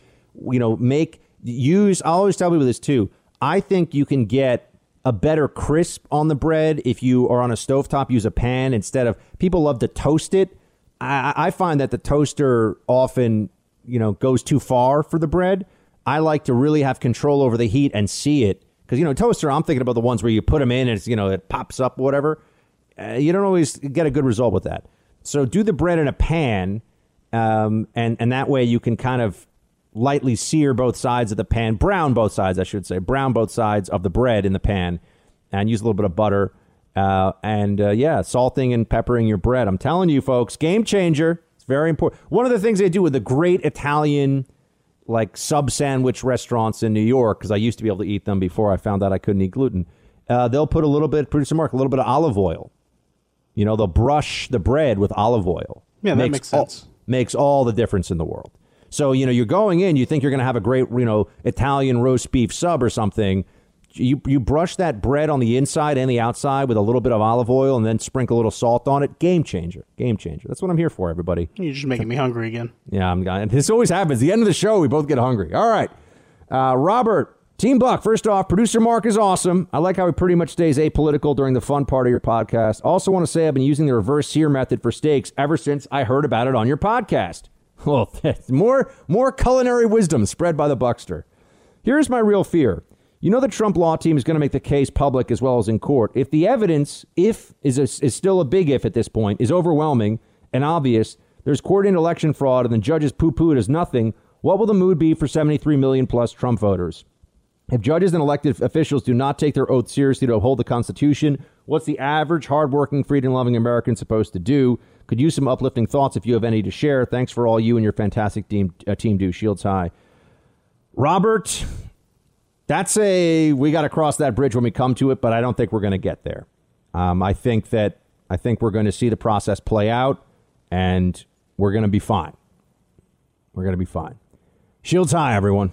You know, make use. I always tell people this too. I think you can get a better crisp on the bread if you are on a stovetop. Use a pan instead of people love to toast it. I, I find that the toaster often, you know, goes too far for the bread. I like to really have control over the heat and see it because you know toaster. I'm thinking about the ones where you put them in and it's you know it pops up whatever. Uh, you don't always get a good result with that. So do the bread in a pan, um, and and that way you can kind of lightly sear both sides of the pan, brown both sides, I should say, brown both sides of the bread in the pan, and use a little bit of butter. Uh, and uh, yeah, salting and peppering your bread. I'm telling you, folks, game changer. It's very important. One of the things they do with the great Italian like sub sandwich restaurants in New York, because I used to be able to eat them before I found out I couldn't eat gluten. Uh, they'll put a little bit, producer Mark, a little bit of olive oil. You know, they'll brush the bread with olive oil. Yeah, that makes sense. makes all the difference in the world. So you know, you're going in, you think you're going to have a great, you know, Italian roast beef sub or something. You you brush that bread on the inside and the outside with a little bit of olive oil, and then sprinkle a little salt on it. Game changer, game changer. That's what I'm here for, everybody. You're just making me hungry again. Yeah, I'm. This always happens. The end of the show, we both get hungry. All right, uh, Robert, Team Buck. First off, producer Mark is awesome. I like how he pretty much stays apolitical during the fun part of your podcast. Also, want to say I've been using the reverse sear method for steaks ever since I heard about it on your podcast. (laughs) Well, that's (laughs) more more culinary wisdom spread by the Buckster. Here's my real fear. You know the Trump law team is going to make the case public as well as in court. If the evidence, if is a, is still a big if at this point, is overwhelming and obvious, there's court coordinated election fraud and the judges poo-poo it as nothing. What will the mood be for 73 million plus Trump voters? If judges and elected officials do not take their oath seriously to uphold the Constitution, what's the average, hardworking, freedom-loving American supposed to do? Could use some uplifting thoughts if you have any to share. Thanks for all you and your fantastic team, uh, team do. Shields high. Robert, that's a we got to cross that bridge when we come to it, but I don't think we're going to get there. Um, I think that I think we're going to see the process play out, and we're going to be fine. We're going to be fine. Shields high, everyone.